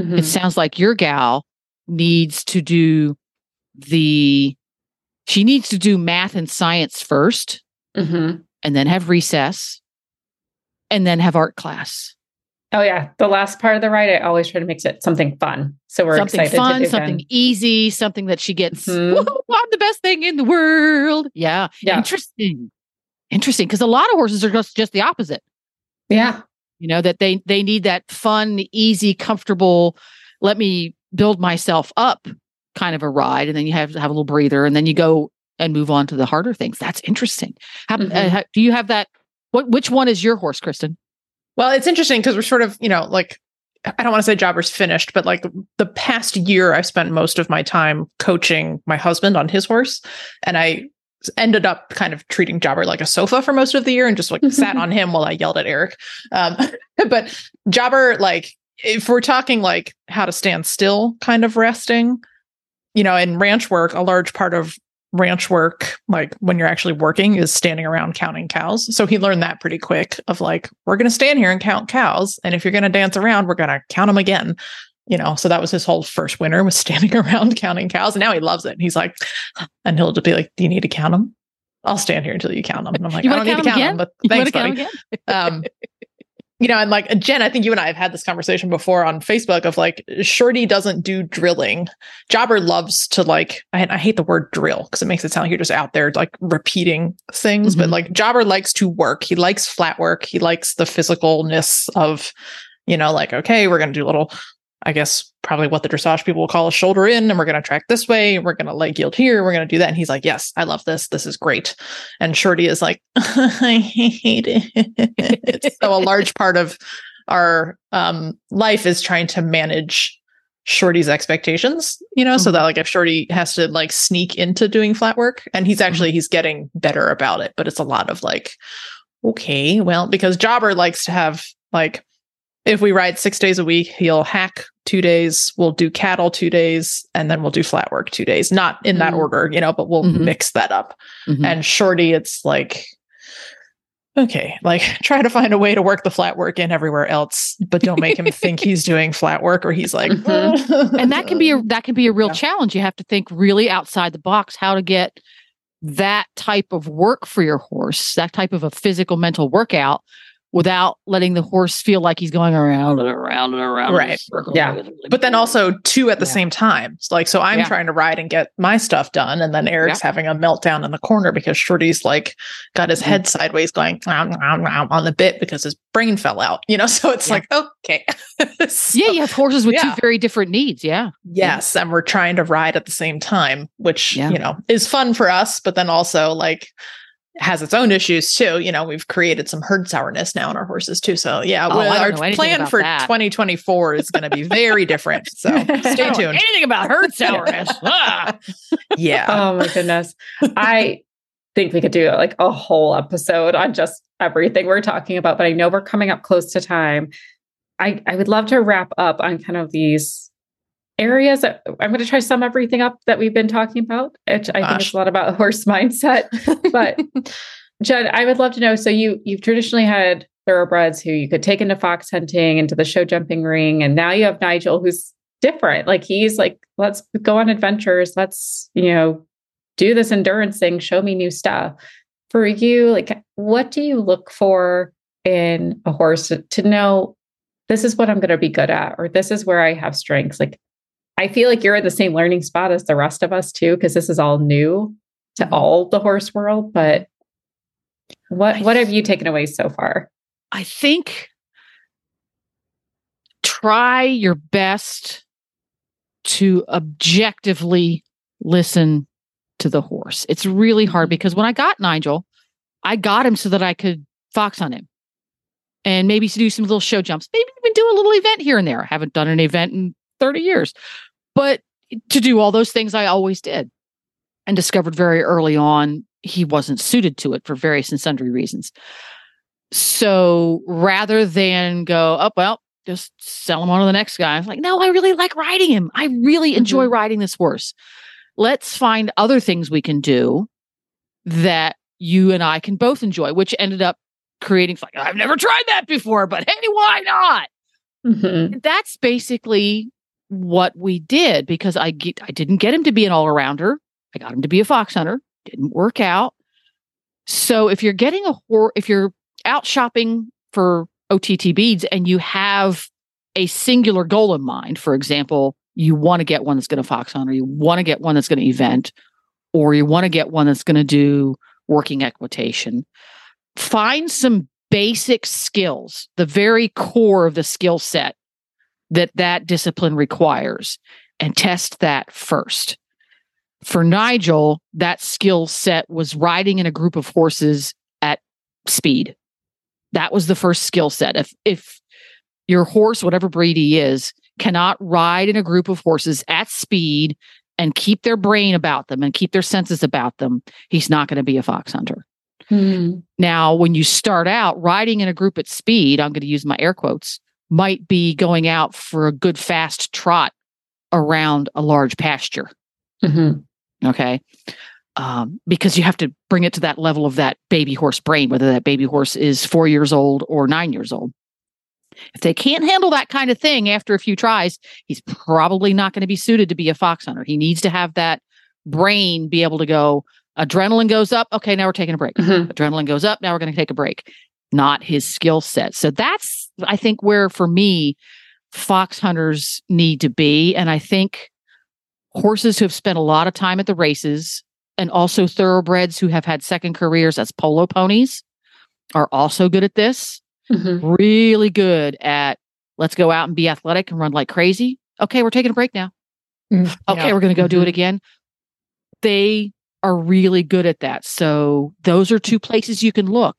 Mm-hmm. It sounds like your gal needs to do the she needs to do math and science 1st mm-hmm. and then have recess and then have art class. Oh yeah, the last part of the ride, I always try to make it something fun. So we're something excited fun, something them. easy, something that she gets. Mm-hmm. I'm the best thing in the world. Yeah, yeah. interesting, interesting. Because a lot of horses are just just the opposite. Yeah, you know that they they need that fun, easy, comfortable. Let me build myself up kind of a ride, and then you have to have a little breather, and then you go and move on to the harder things. That's interesting. How, mm-hmm. uh, do you have that? What which one is your horse, Kristen? Well, it's interesting because we're sort of, you know, like I don't want to say Jobber's finished, but like the past year, I've spent most of my time coaching my husband on his horse, and I ended up kind of treating Jobber like a sofa for most of the year and just like sat on him while I yelled at Eric. Um, but Jobber, like, if we're talking like how to stand still, kind of resting, you know, in ranch work, a large part of ranch work, like when you're actually working, is standing around counting cows. So he learned that pretty quick of like, we're going to stand here and count cows. And if you're going to dance around, we're going to count them again. You know, so that was his whole first winter was standing around counting cows. And now he loves it. And he's like, and he'll just be like, do you need to count them? I'll stand here until you count them. And I'm like, I don't need to count them, but thanks, buddy. um, you know, and like Jenn, I think you and I have had this conversation before on Facebook of like Shorty doesn't do drilling. Jobber loves to like, I, I hate the word drill because it makes it sound like you're just out there like repeating things, mm-hmm. but like Jobber likes to work. He likes flat work. He likes the physicalness of, you know, like, okay, we're going to do a little I guess probably what the dressage people will call a shoulder in, and we're going to track this way. We're going to leg yield here. We're going to do that. And he's like, Yes, I love this. This is great. And Shorty is like, I hate it. so a large part of our um, life is trying to manage Shorty's expectations, you know, mm-hmm. so that like if Shorty has to like sneak into doing flat work, and he's actually mm-hmm. he's getting better about it, but it's a lot of like, okay, well, because Jobber likes to have like if we ride six days a week, he'll hack two days, we'll do cattle two days, and then we'll do flat work two days. Not in that mm-hmm. order, you know, but we'll mm-hmm. mix that up. Mm-hmm. And shorty, it's like okay, like try to find a way to work the flat work in everywhere else, but don't make him think he's doing flat work or he's like, mm-hmm. and that can be a that can be a real yeah. challenge. You have to think really outside the box how to get that type of work for your horse, that type of a physical mental workout without letting the horse feel like he's going around and around and around. Right. Yeah. But then also two at the yeah. same time. like, so I'm yeah. trying to ride and get my stuff done. And then Eric's yeah. having a meltdown in the corner because Shorty's like got his head mm-hmm. sideways going on the bit because his brain fell out, you know? So it's like, okay. so, yeah. You have horses with two very different needs. Yeah. Yes. And we're trying to ride at the same time, which, you know, is fun for us, but then also like, has its own issues too. You know, we've created some herd sourness now in our horses too. So yeah, oh, well, our plan for that. 2024 is going to be very different. So stay tuned. Anything about herd sourness? ah. Yeah. Oh my goodness. I think we could do like a whole episode on just everything we're talking about, but I know we're coming up close to time. I, I would love to wrap up on kind of these areas that I'm going to try to sum everything up that we've been talking about, which I Gosh. think is a lot about horse mindset. But Jenn, I would love to know. So you you've traditionally had thoroughbreds who you could take into fox hunting, into the show jumping ring, and now you have Nigel, who's different. Like he's like, let's go on adventures. Let's you know do this endurance thing. Show me new stuff. For you, like, what do you look for in a horse to, to know this is what I'm going to be good at, or this is where I have strengths? Like, I feel like you're in the same learning spot as the rest of us too, because this is all new to mm-hmm. all the horse world. But what what have you taken away so far? I think try your best to objectively listen to the horse. It's really hard mm-hmm. because when I got Nigel, I got him so that I could fox on him and maybe to do some little show jumps, maybe even do a little event here and there. I haven't done an event in 30 years. But to do all those things, I always did and discovered very early on he wasn't suited to it for various and sundry reasons. So rather than go, oh, well, just sell him on to the next guy, I was like, no, I really like riding him. I really enjoy mm-hmm. riding this horse. Let's find other things we can do that you and I can both enjoy, which ended up creating like, I've never tried that before, but hey, why not? Mm-hmm. That's basically what we did because I get, I didn't get him to be an all arounder. I got him to be a fox hunter. Didn't work out. So if you're getting a hor- if you're out shopping for OTTBs and you have a singular goal in mind, for example, you want to get one that's going to fox hunt, or you want to get one that's going to event, or you want to get one that's going to do working equitation. Find some basic skills, the very core of the skill set that that discipline requires and test that first. For Nigel, that skill set was riding in a group of horses at speed. That was the first skill set. If if your horse, whatever breed he is, cannot ride in a group of horses at speed and keep their brain about them and keep their senses about them, he's not going to be a fox hunter. Hmm. Now, when you start out riding in a group at speed, I'm going to use my air quotes, might be going out for a good fast trot around a large pasture. Mm-hmm. Okay. Um, because you have to bring it to that level of that baby horse brain, whether that baby horse is four years old or nine years old. If they can't handle that kind of thing after a few tries, he's probably not going to be suited to be a fox hunter. He needs to have that brain be able to go, adrenaline goes up. Okay, now we're taking a break. Mm-hmm. Adrenaline goes up. Now we're going to take a break not his skill set. So that's, I think, where for me, fox hunters need to be. And I think horses who have spent a lot of time at the races and also thoroughbreds who have had second careers as polo ponies are also good at this. Mm-hmm. Really good at let's go out and be athletic and run like crazy. Okay, we're taking a break now. Mm-hmm. Okay, yeah. we're going to go mm-hmm. do it mm-hmm. again. They are really good at that. So those are two places you can look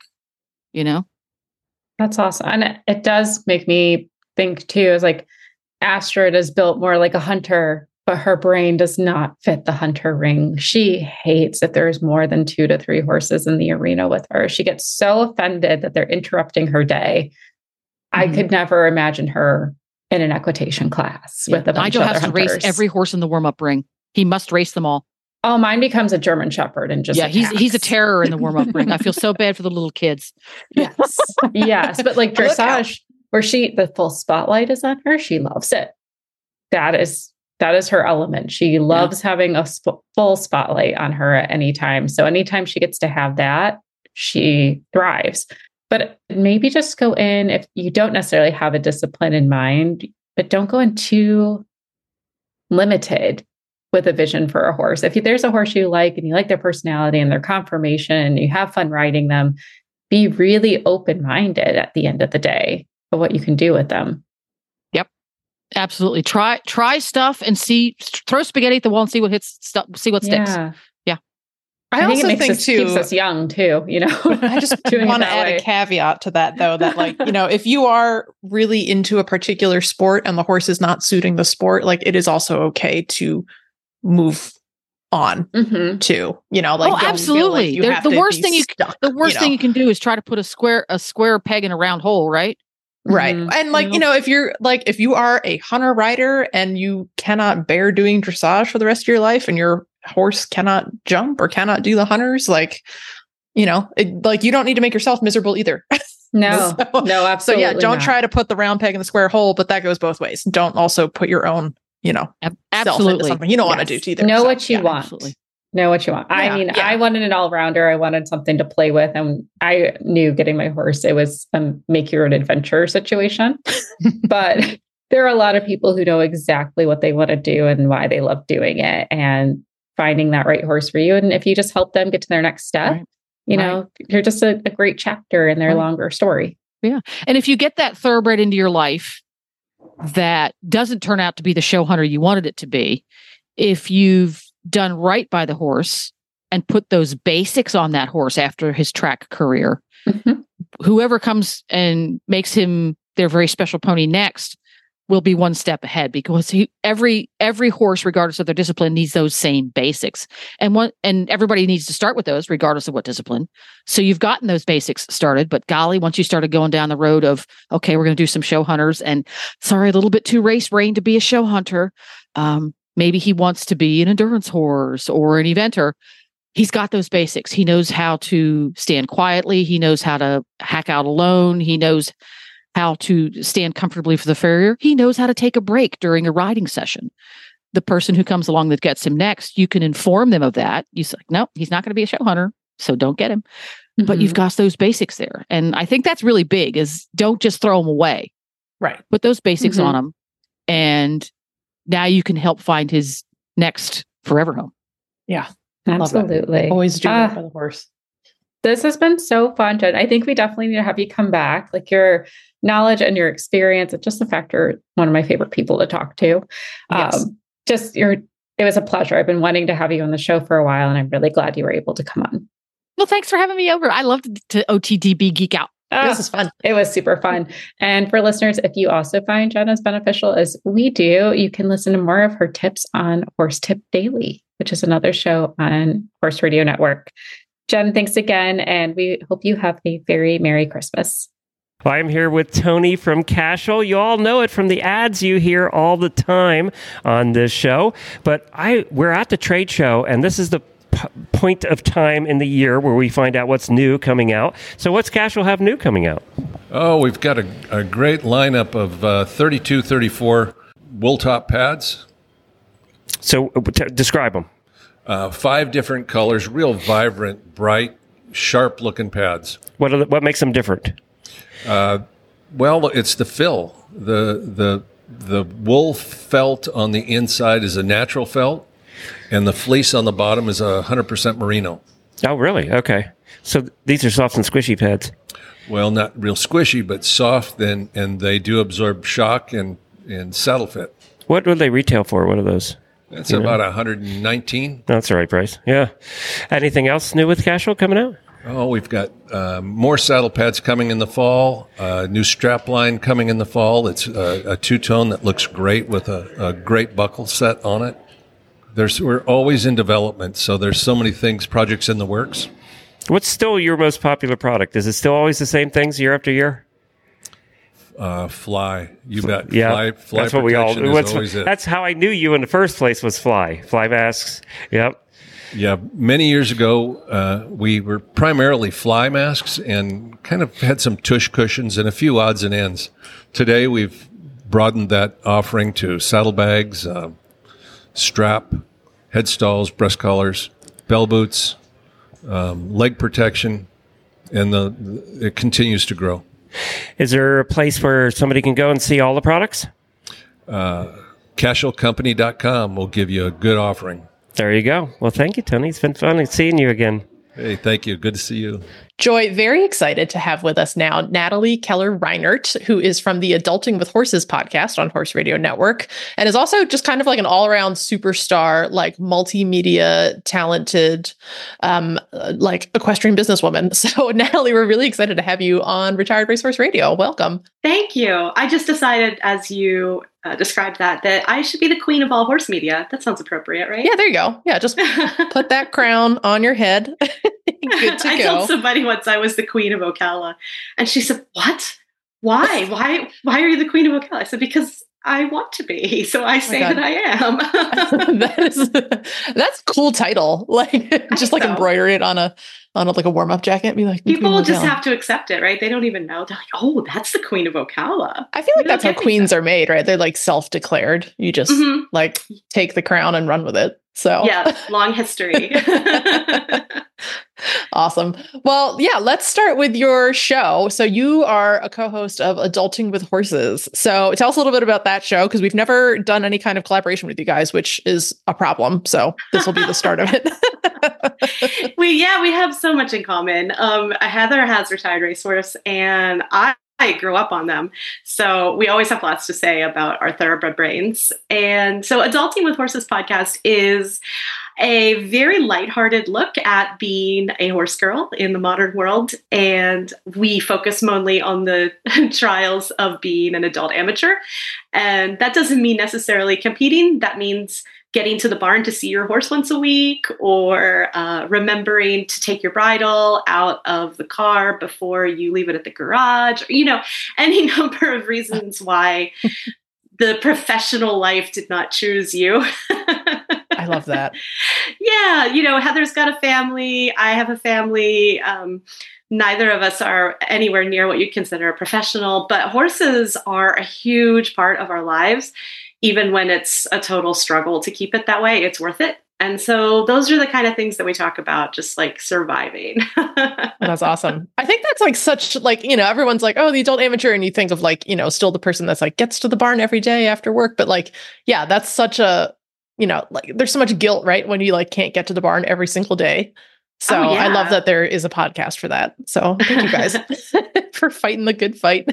you know? That's awesome. And it, does make me think too, is like Astrid is built more like a hunter, but her brain does not fit the hunter ring. She hates if there's more than two to three horses in the arena with her. She gets so offended that they're interrupting her day. Mm-hmm. I could never imagine her in an equitation class yeah. with a bunch Nigel of has to race every horse in the warm up ring. He must race them all. Oh, mine becomes a German Shepherd and just yeah, attacks. he's he's a terror in the warm up ring. I feel so bad for the little kids. Yes, yes, but like dressage, where she the full spotlight is on her, she loves it. That is that is her element. She loves yeah. having a sp- full spotlight on her at any time. So anytime she gets to have that, she thrives. But maybe just go in if you don't necessarily have a discipline in mind, but don't go in too limited with a vision for a horse. If there's a horse you like and you like their personality and their conformation and you have fun riding them, be really open minded at the end of the day of what you can do with them. Yep. Absolutely. Try try stuff and see throw spaghetti at the wall and see what hits stuff see what sticks. Yeah. yeah. I, I think also think us, too keeps us young too, you know. I just want to add way. a caveat to that though that like, you know, if you are really into a particular sport and the horse is not suiting the sport, like it is also okay to move on mm-hmm. too. You know, like oh, absolutely. Like the worst thing you stuck, the worst you know? thing you can do is try to put a square a square peg in a round hole, right? Right. Mm-hmm. And like, you know, if you're like if you are a hunter rider and you cannot bear doing dressage for the rest of your life and your horse cannot jump or cannot do the hunters, like, you know, it, like you don't need to make yourself miserable either. No, so, no, absolutely. So yeah, don't not. try to put the round peg in the square hole, but that goes both ways. Don't also put your own you know, absolutely something you don't yes. want to do either. Know so, what you yeah, want. Absolutely. Know what you want. Yeah, I mean, yeah. I wanted an all rounder. I wanted something to play with. And I knew getting my horse, it was a make your own adventure situation. but there are a lot of people who know exactly what they want to do and why they love doing it and finding that right horse for you. And if you just help them get to their next step, right. you know, right. you're just a, a, great chapter in their right. longer story. Yeah. And if you get that thoroughbred into your life, that doesn't turn out to be the show hunter you wanted it to be, if you've done right by the horse and put those basics on that horse after his track career, mm-hmm. whoever comes and makes him their very special pony next will be one step ahead because he, every every horse regardless of their discipline needs those same basics. And one and everybody needs to start with those regardless of what discipline. So you've gotten those basics started but golly once you started going down the road of okay we're going to do some show hunters and sorry a little bit too race brain to be a show hunter um, maybe he wants to be an endurance horse or an eventer he's got those basics. He knows how to stand quietly. He knows how to hack out alone. He knows how to stand comfortably for the farrier. He knows how to take a break during a riding session. The person who comes along that gets him next, you can inform them of that. You say, no, he's not going to be a show hunter, so don't get him. Mm-hmm. But you've mm-hmm. got those basics there. And I think that's really big is don't just throw them away. Right. Put those basics mm-hmm. on him. And now you can help find his next forever home. Yeah. Absolutely. Always do uh, for the horse. This has been so fun, Jenn. I think we definitely need to have you come back. Like your knowledge and your experience. It's just the fact you're one of my favorite people to talk to. Yes. Um, just you're it was a pleasure. I've been wanting to have you on the show for a while, and I'm really glad you were able to come on. Well, thanks for having me over. I love to, to OTTB geek out. Oh, this is fun. It was super fun. And for listeners, if you also find Jenn as beneficial as we do, you can listen to more of her tips on Horse Tip Daily, which is another show on Horse Radio Network. Jenn, thanks again. And we hope you have a very Merry Christmas. Well, I'm here with Tony from Cashel. You all know it from the ads you hear all the time on this show. But I we're at the trade show, and this is the p- point of time in the year where we find out what's new coming out. So, what's Cashel have new coming out? Oh, we've got a, a great lineup of uh, 32, 34 wool top pads. So, uh, t- describe them. Uh, five different colors, real vibrant, bright, sharp looking pads. What the, what makes them different? Uh, well, it's the fill. the the The wool felt on the inside is a natural felt, and the fleece on the bottom is a hundred percent merino. Oh, really? Okay. So these are soft and squishy pads. Well, not real squishy, but soft, and and they do absorb shock and and saddle fit. What would they retail for? What are those? That's you about know? 119. That's the right price. Yeah. Anything else new with Cashel coming out? Oh, we've got uh, more saddle pads coming in the fall. Uh, new strap line coming in the fall. It's a, a two tone that looks great with a, a, great buckle set on it. There's we're always in development, so there's so many things, projects in the works. What's still your most popular product? Is it still always the same things year after year? Uh, fly, you bet. Yeah, fly, fly that's what we all. That's how I knew you in the first place was fly. Fly masks. Yep. Yeah, many years ago, uh, we were primarily fly masks and kind of had some tush cushions and a few odds and ends. Today, we've broadened that offering to saddlebags, uh, strap, head stalls, breast collars, bell boots, um, leg protection, and the, it continues to grow. Is there a place where somebody can go and see all the products? Uh, CashelCompany.com will give you a good offering. There you go. Well, thank you, Tony. It's been fun seeing you again. Hey, thank you. Good to see you. Joy, very excited to have with us now Natalie Keller Reinert, who is from the Adulting with Horses podcast on Horse Radio Network, and is also just kind of like an all around superstar, like multimedia talented, um, like equestrian businesswoman. So, Natalie, we're really excited to have you on Retired Racehorse Radio. Welcome. Thank you. I just decided, as you uh, described that, that I should be the queen of all horse media. That sounds appropriate, right? Yeah, there you go. Yeah, just put that crown on your head. Good to I go. told somebody once I was the queen of Ocala, and she said, "What? Why? Why? Why are you the queen of Ocala?" I said, "Because I want to be, so I oh say oh that I am." that is that's a cool title. Like just like so. embroider it on a on a, like a warm up jacket. Be like people just have to accept it, right? They don't even know. They're like, "Oh, that's the queen of Ocala." I feel like that's how queens are made, right? They're like self declared. You just mm-hmm. like take the crown and run with it. So yeah, long history. awesome. Well, yeah, let's start with your show. So you are a co-host of Adulting with Horses. So tell us a little bit about that show because we've never done any kind of collaboration with you guys, which is a problem. So this will be the start of it. we yeah, we have so much in common. Um, Heather has retired racehorse, and I I grew up on them. So we always have lots to say about our thoroughbred brains. And so Adulting with Horses podcast is a very lighthearted look at being a horse girl in the modern world. And we focus mainly on the trials of being an adult amateur. And that doesn't mean necessarily competing, that means getting to the barn to see your horse once a week or uh, remembering to take your bridle out of the car before you leave it at the garage or, you know any number of reasons why the professional life did not choose you. I love that. Yeah you know heather's got a family. I have a family. Um, neither of us are anywhere near what you'd consider a professional but horses are a huge part of our lives even when it's a total struggle to keep it that way, it's worth it. And so those are the kind of things that we talk about, just like surviving. that's awesome. I think that's like such like, you know, everyone's like, oh, the adult amateur. And you think of like, you know, still the person that's like gets to the barn every day after work. But like, yeah, that's such a, you know, like there's so much guilt, right? When you like can't get to the barn every single day. Oh, so oh, yeah. I love that there is a podcast for that. So thank you guys for fighting the good fight.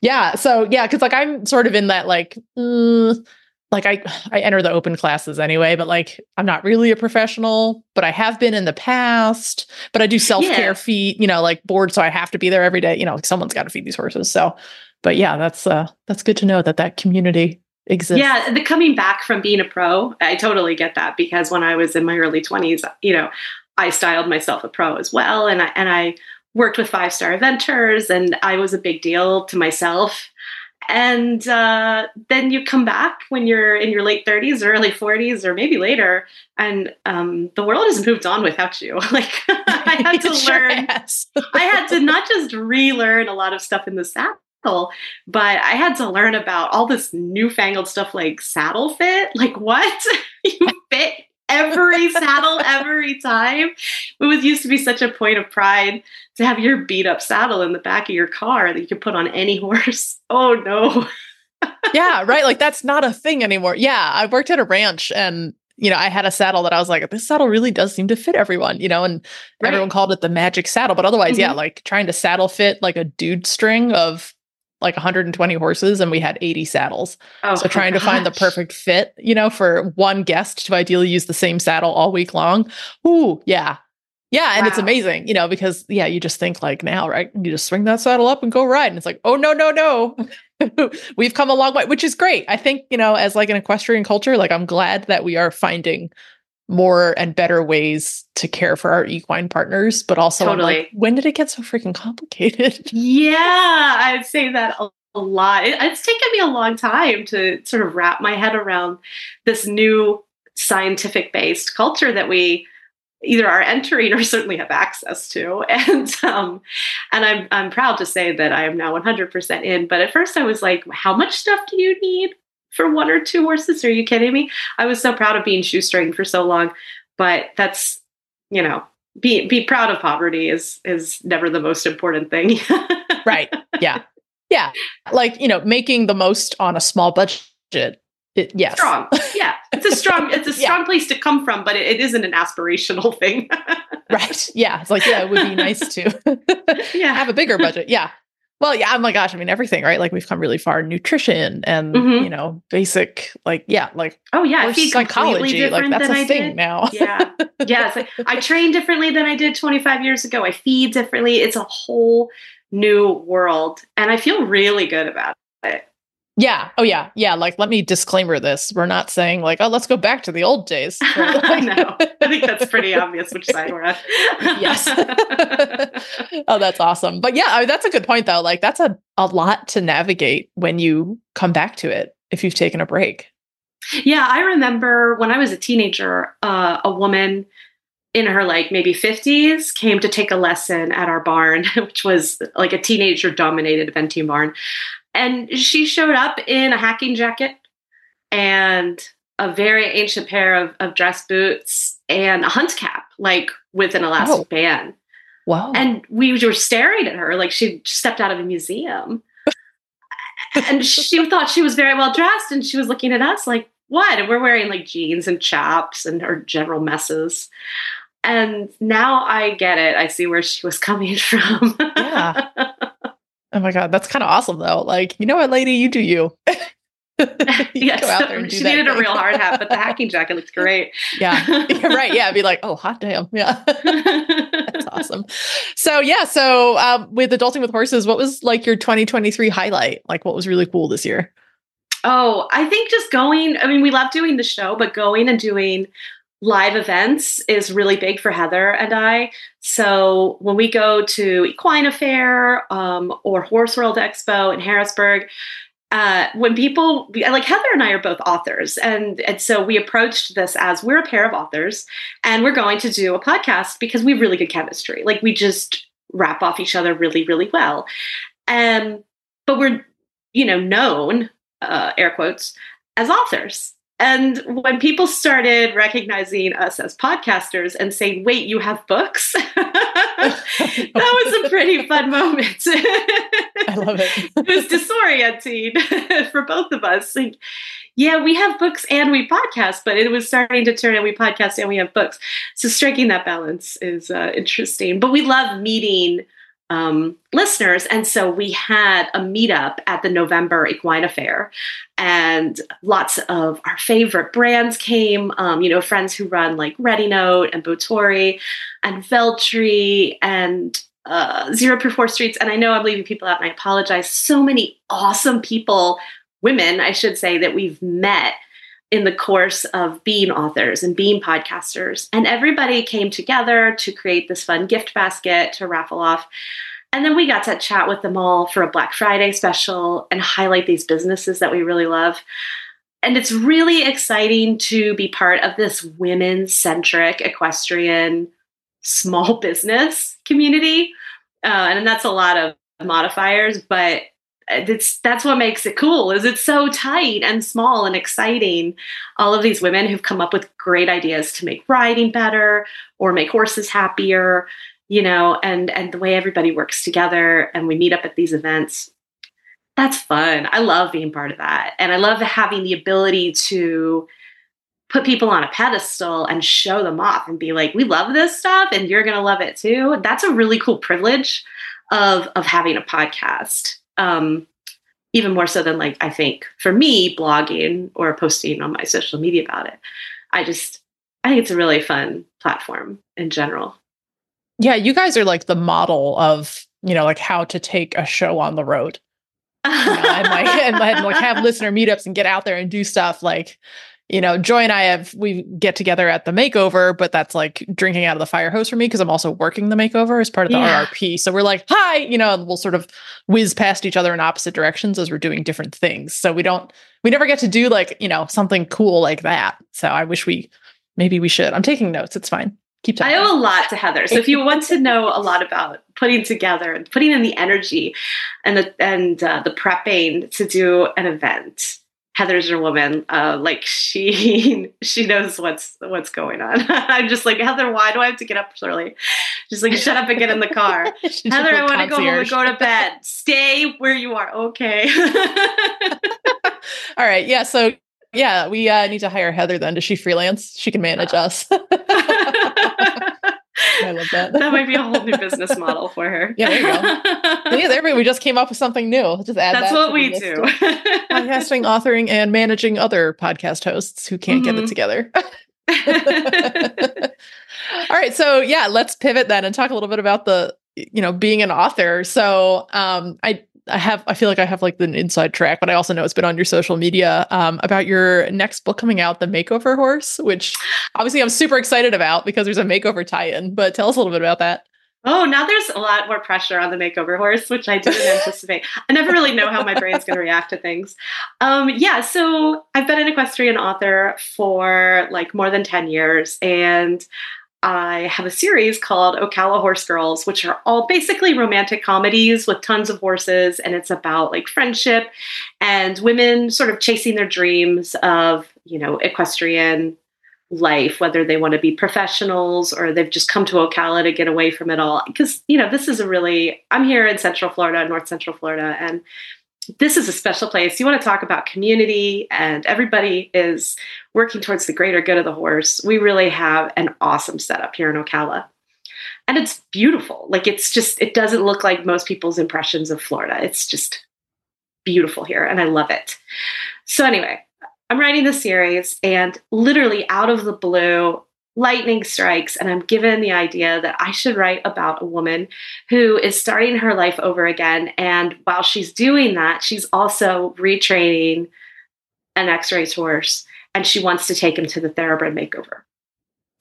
Yeah. So yeah, because like I'm sort of in that like, mm, like I I enter the open classes anyway, but like I'm not really a professional, but I have been in the past. But I do self care yeah. feed, you know, like board, so I have to be there every day. You know, like someone's got to feed these horses. So, but yeah, that's uh that's good to know that that community exists. Yeah, the coming back from being a pro, I totally get that because when I was in my early 20s, you know, I styled myself a pro as well, and I and I worked with five star eventers and I was a big deal to myself. And uh, then you come back when you're in your late 30s or early 40s or maybe later, and um, the world has moved on without you. Like I had to learn, I had to not just relearn a lot of stuff in the saddle, but I had to learn about all this newfangled stuff like saddle fit. Like what? you fit every saddle every time. It was used to be such a point of pride to have your beat up saddle in the back of your car that you could put on any horse. Oh no. yeah, right. Like that's not a thing anymore. Yeah, I worked at a ranch and you know, I had a saddle that I was like, this saddle really does seem to fit everyone, you know, and right. everyone called it the magic saddle. But otherwise, mm-hmm. yeah, like trying to saddle fit like a dude string of like 120 horses and we had 80 saddles. Oh, so trying to find the perfect fit, you know, for one guest to ideally use the same saddle all week long. Ooh, yeah. Yeah, and wow. it's amazing, you know, because yeah, you just think like now, right? You just swing that saddle up and go ride. And it's like, oh no, no, no. We've come a long way, which is great. I think, you know, as like an equestrian culture, like I'm glad that we are finding more and better ways to care for our equine partners, but also totally. like, when did it get so freaking complicated? Yeah, I'd say that a, a lot. It, it's taken me a long time to sort of wrap my head around this new scientific based culture that we either are entering or certainly have access to. And um, and I'm I'm proud to say that I am now 100% in. But at first I was like, how much stuff do you need for one or two horses? Are you kidding me? I was so proud of being shoestring for so long, but that's you know. Be be proud of poverty is is never the most important thing. right. Yeah. Yeah. Like, you know, making the most on a small budget it, yes. Strong. Yeah. It's a strong, it's a strong yeah. place to come from, but it, it isn't an aspirational thing. right. Yeah. It's like, yeah, it would be nice to yeah. have a bigger budget. Yeah. Well, yeah, oh my gosh, I mean everything, right? Like we've come really far in nutrition and mm-hmm. you know, basic like yeah, like oh yeah, I psychology. Like that's a I thing did. now. yeah. Yes. Like, I train differently than I did 25 years ago. I feed differently. It's a whole new world. And I feel really good about it. Yeah. Oh, yeah. Yeah. Like, let me disclaimer this. We're not saying, like, oh, let's go back to the old days. I know. I think that's pretty obvious which side we're on. yes. oh, that's awesome. But yeah, I mean, that's a good point, though. Like, that's a, a lot to navigate when you come back to it if you've taken a break. Yeah. I remember when I was a teenager, uh, a woman in her like maybe 50s came to take a lesson at our barn which was like a teenager dominated eventing barn and she showed up in a hacking jacket and a very ancient pair of, of dress boots and a hunt cap like with an elastic oh. band wow and we were staring at her like she stepped out of a museum and she thought she was very well dressed and she was looking at us like what and we're wearing like jeans and chaps and our general messes and now I get it. I see where she was coming from. yeah. Oh my God. That's kind of awesome though. Like, you know what, lady, you do you. you yes, she needed thing. a real hard hat, but the hacking jacket looks great. yeah. yeah, right. Yeah, be like, oh, hot damn. Yeah, that's awesome. So yeah, so um, with adulting with horses, what was like your 2023 highlight? Like, what was really cool this year? Oh, I think just going. I mean, we love doing the show, but going and doing live events is really big for Heather and I. So when we go to Equine Affaire um, or Horse World Expo in Harrisburg, uh, when people like Heather and I are both authors, and and so we approached this as we're a pair of authors, and we're going to do a podcast because we have really good chemistry. Like we just wrap off each other really, really well, um, but we're you know known uh, air quotes as authors and when people started recognizing us as podcasters and saying, wait, you have books? that was a pretty fun moment. I love it. it was disorienting for both of us. Like, yeah, we have books and we podcast, but it was starting to turn and we podcast and we have books. So striking that balance is uh, interesting. But we love meeting um, listeners. And so we had a meetup at the November Equine Affaire, and lots of our favorite brands came. Um, you know, friends who run like Ready Note and Botori and Veltri and uh, Zero Proof Horse Streets. And I know I'm leaving people out, and I apologize. So many awesome people, women, I should say, that we've met in the course of being authors and being podcasters. And everybody came together to create this fun gift basket to raffle off. And then we got to chat with them all for a Black Friday special and highlight these businesses that we really love. And it's really exciting to be part of this women centric equestrian small business community. Uh, and that's a lot of modifiers, but it's that's what makes it cool is it's so tight and small and exciting. All of these women who've come up with great ideas to make riding better or make horses happier you know and and the way everybody works together and we meet up at these events. That's fun. I love being part of that. And i love having the ability to put people on a pedestal and show them off and be like we love this stuff and you're going to love it too. That's a really cool privilege of of having a podcast um, even more so than like I think for me blogging or posting on my social media about it. I just I think it's a really fun platform in general. Yeah, you guys are like the model of you know like how to take a show on the road. You know, and like and, and like have listener meetups and get out there and do stuff like you know, Joy and I have we get together at the makeover, but that's like drinking out of the fire hose for me because I'm also working the makeover as part of the yeah. RRP. So we're like, hi, you know, and we'll sort of whiz past each other in opposite directions as we're doing different things. So we don't we never get to do like, you know, something cool like that. So I wish we maybe we should. I'm taking notes. It's fine. Keep talking. I owe a lot to Heather. So if you want to know a lot about putting together and putting in the energy and the and uh, the prepping to do an event, Heather's your woman. Uh, like she she knows what's what's going on. I'm just like Heather. Why do I have to get up so early? Just like shut up and get in the car. Heather, I want to go home and go to bed. Stay where you are. Okay. All right. Yeah. So yeah, we uh, need to hire Heather then. Does she freelance? She can manage us. I love that. That might be a whole new business model for her. Yeah, there you go. yeah, there we we just came up with something new. Just add That's that what we do. Podcasting, authoring, and managing other podcast hosts who can't mm-hmm. get it mm-hmm. together. All right, so yeah, let's pivot then and talk a little bit about the you know being an author. So um, I I have I feel like I have like an inside track, but I also know it's been on your social media um, about your next book coming out, The Makeover Horse, which obviously I'm super excited about because there's a makeover tie-in. But tell us a little bit about that. Oh, now there's a lot more pressure on the makeover horse, which I didn't anticipate. I never really know how my brain's going to react to things. Um, yeah, so I've been an equestrian author for like more than 10 years, and I have a series called Ocala Horse Girls, which are all basically romantic comedies with tons of horses. And it's about like friendship and women sort of chasing their dreams of, you know, equestrian life, whether they want to be professionals or they've just come to Ocala to get away from it all. Because, you know, this is a really, I'm here in Central Florida, North Central Florida, and this is a special place. You want to talk about community, and everybody is working towards the greater good of the horse. We really have an awesome setup here in Ocala. And it's beautiful. Like, it's just, it doesn't look like most people's impressions of Florida. It's just beautiful here, and I love it. So, anyway, I'm writing the series, and literally out of the blue, lightning strikes and I'm given the idea that I should write about a woman who is starting her life over again. And while she's doing that, she's also retraining an x race horse and she wants to take him to the thoroughbred makeover.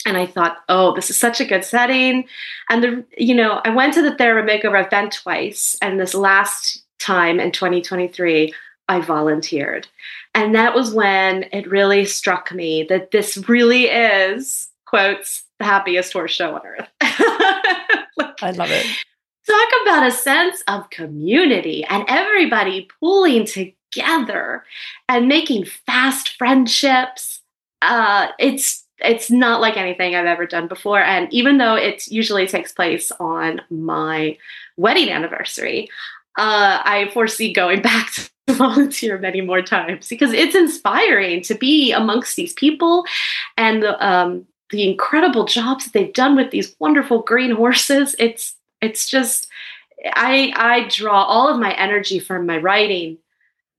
And I thought, oh, this is such a good setting. And the, you know, I went to the thoroughbred makeover. I've been twice, and this last time in 2023, I volunteered. And that was when it really struck me that this really is quotes the happiest horse show on earth. like, I love it. Talk about a sense of community and everybody pulling together and making fast friendships. Uh, it's it's not like anything I've ever done before. And even though it usually takes place on my wedding anniversary, uh, I foresee going back to volunteer many more times because it's inspiring to be amongst these people and the um, the incredible jobs that they've done with these wonderful green horses. It's it's just I I draw all of my energy from my writing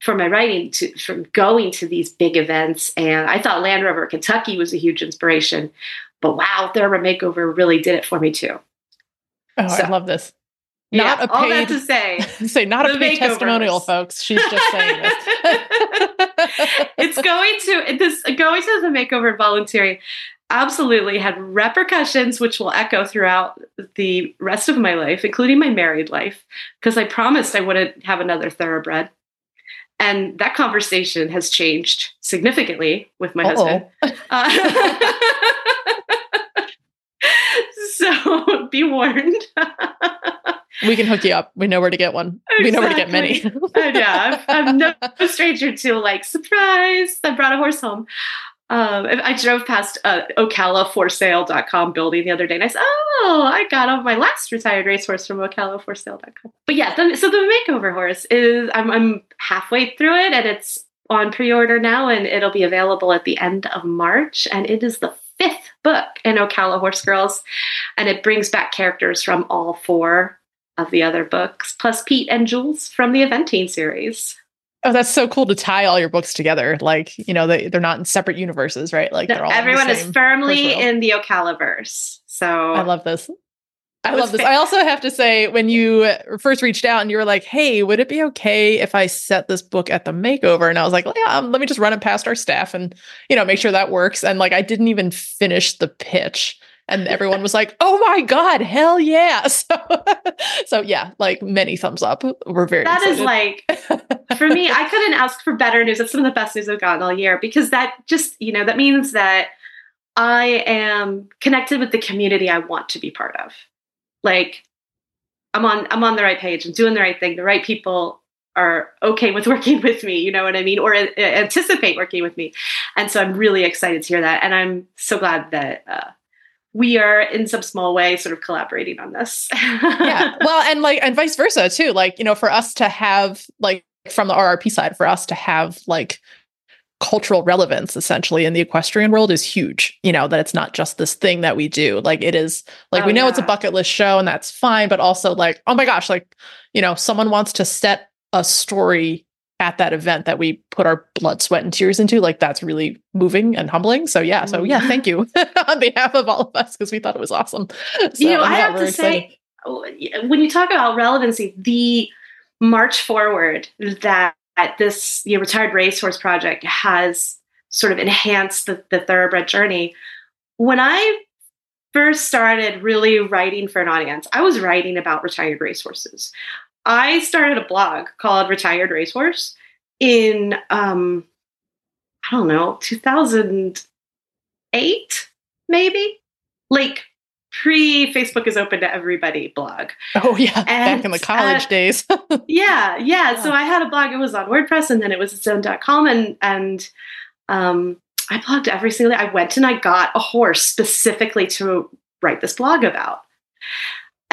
from my writing to from going to these big events and I thought Land Rover Kentucky was a huge inspiration. But wow, Thoroughbred Makeover really did it for me too. Oh, so, I love this. Not yeah, a paid, all that to say. say not a paid testimonial, folks. She's just saying this. it's going to this going to the makeover volunteering absolutely had repercussions which will echo throughout the rest of my life including my married life because i promised i wouldn't have another thoroughbred. And that conversation has changed significantly with my Uh-oh. husband. Uh, so be warned. We can hook you up. We know where to get one. Exactly. we know where to get many. Yeah I'm, I'm no stranger to like surprise i brought a horse home um, I drove past uh, OcalaForSale.com building the other day and I said, Oh, I got off my last retired racehorse from OcalaForSale.com. But yeah, the, so the makeover horse is, I'm, I'm halfway through it and it's on pre order now and it'll be available at the end of March. And it is the fifth book in Ocala Horse Girls. And it brings back characters from all four of the other books, plus Pete and Jules from the Eventing series. Oh, that's so cool to tie all your books together. Like, you know, they, they're not in separate universes, right? Like, no, everyone is firmly in the Ocala verse. So I love this. I love this. I also have to say, when you first reached out and you were like, "Hey, would it be okay if I set this book at the makeover?" and I was like, "Yeah, um, let me just run it past our staff and you know make sure that works." And like, I didn't even finish the pitch, and everyone was like, "Oh my god, hell yeah!" So, so yeah, like many thumbs up. We're very. That excited. is like for me. I couldn't ask for better news. That's some of the best news I've gotten all year because that just you know that means that I am connected with the community I want to be part of like i'm on i'm on the right page i'm doing the right thing the right people are okay with working with me you know what i mean or uh, anticipate working with me and so i'm really excited to hear that and i'm so glad that uh, we are in some small way sort of collaborating on this. Yeah. Well and like and vice versa too. Like you know for us to have like from the rrp side for us to have like cultural relevance essentially in the equestrian world is huge you know that it's not just this thing that we do. Like it is like oh, we know yeah. it's a bucket list show and that's fine but also like oh my gosh like you know someone wants to set a story at that event that we put our blood sweat and tears into like that's really moving and humbling so yeah so yeah thank you on behalf of all of us because we thought it was awesome so, you know i have to excited. say oh, when you talk about relevancy the march forward that this you know, retired racehorse project has sort of enhanced the, the thoroughbred journey. When I first started really writing for an audience, I was writing about retired racehorses. I started a blog called Retired Racehorse in um, I don't know, 2008, maybe? Like pre Facebook is open to everybody blog. Oh yeah, and, back in the college uh, days. yeah, yeah, yeah, So I had a blog. It was on WordPress, and then it was its own .com, and and um, I blogged every single day. I went and I got a horse specifically to write this blog about.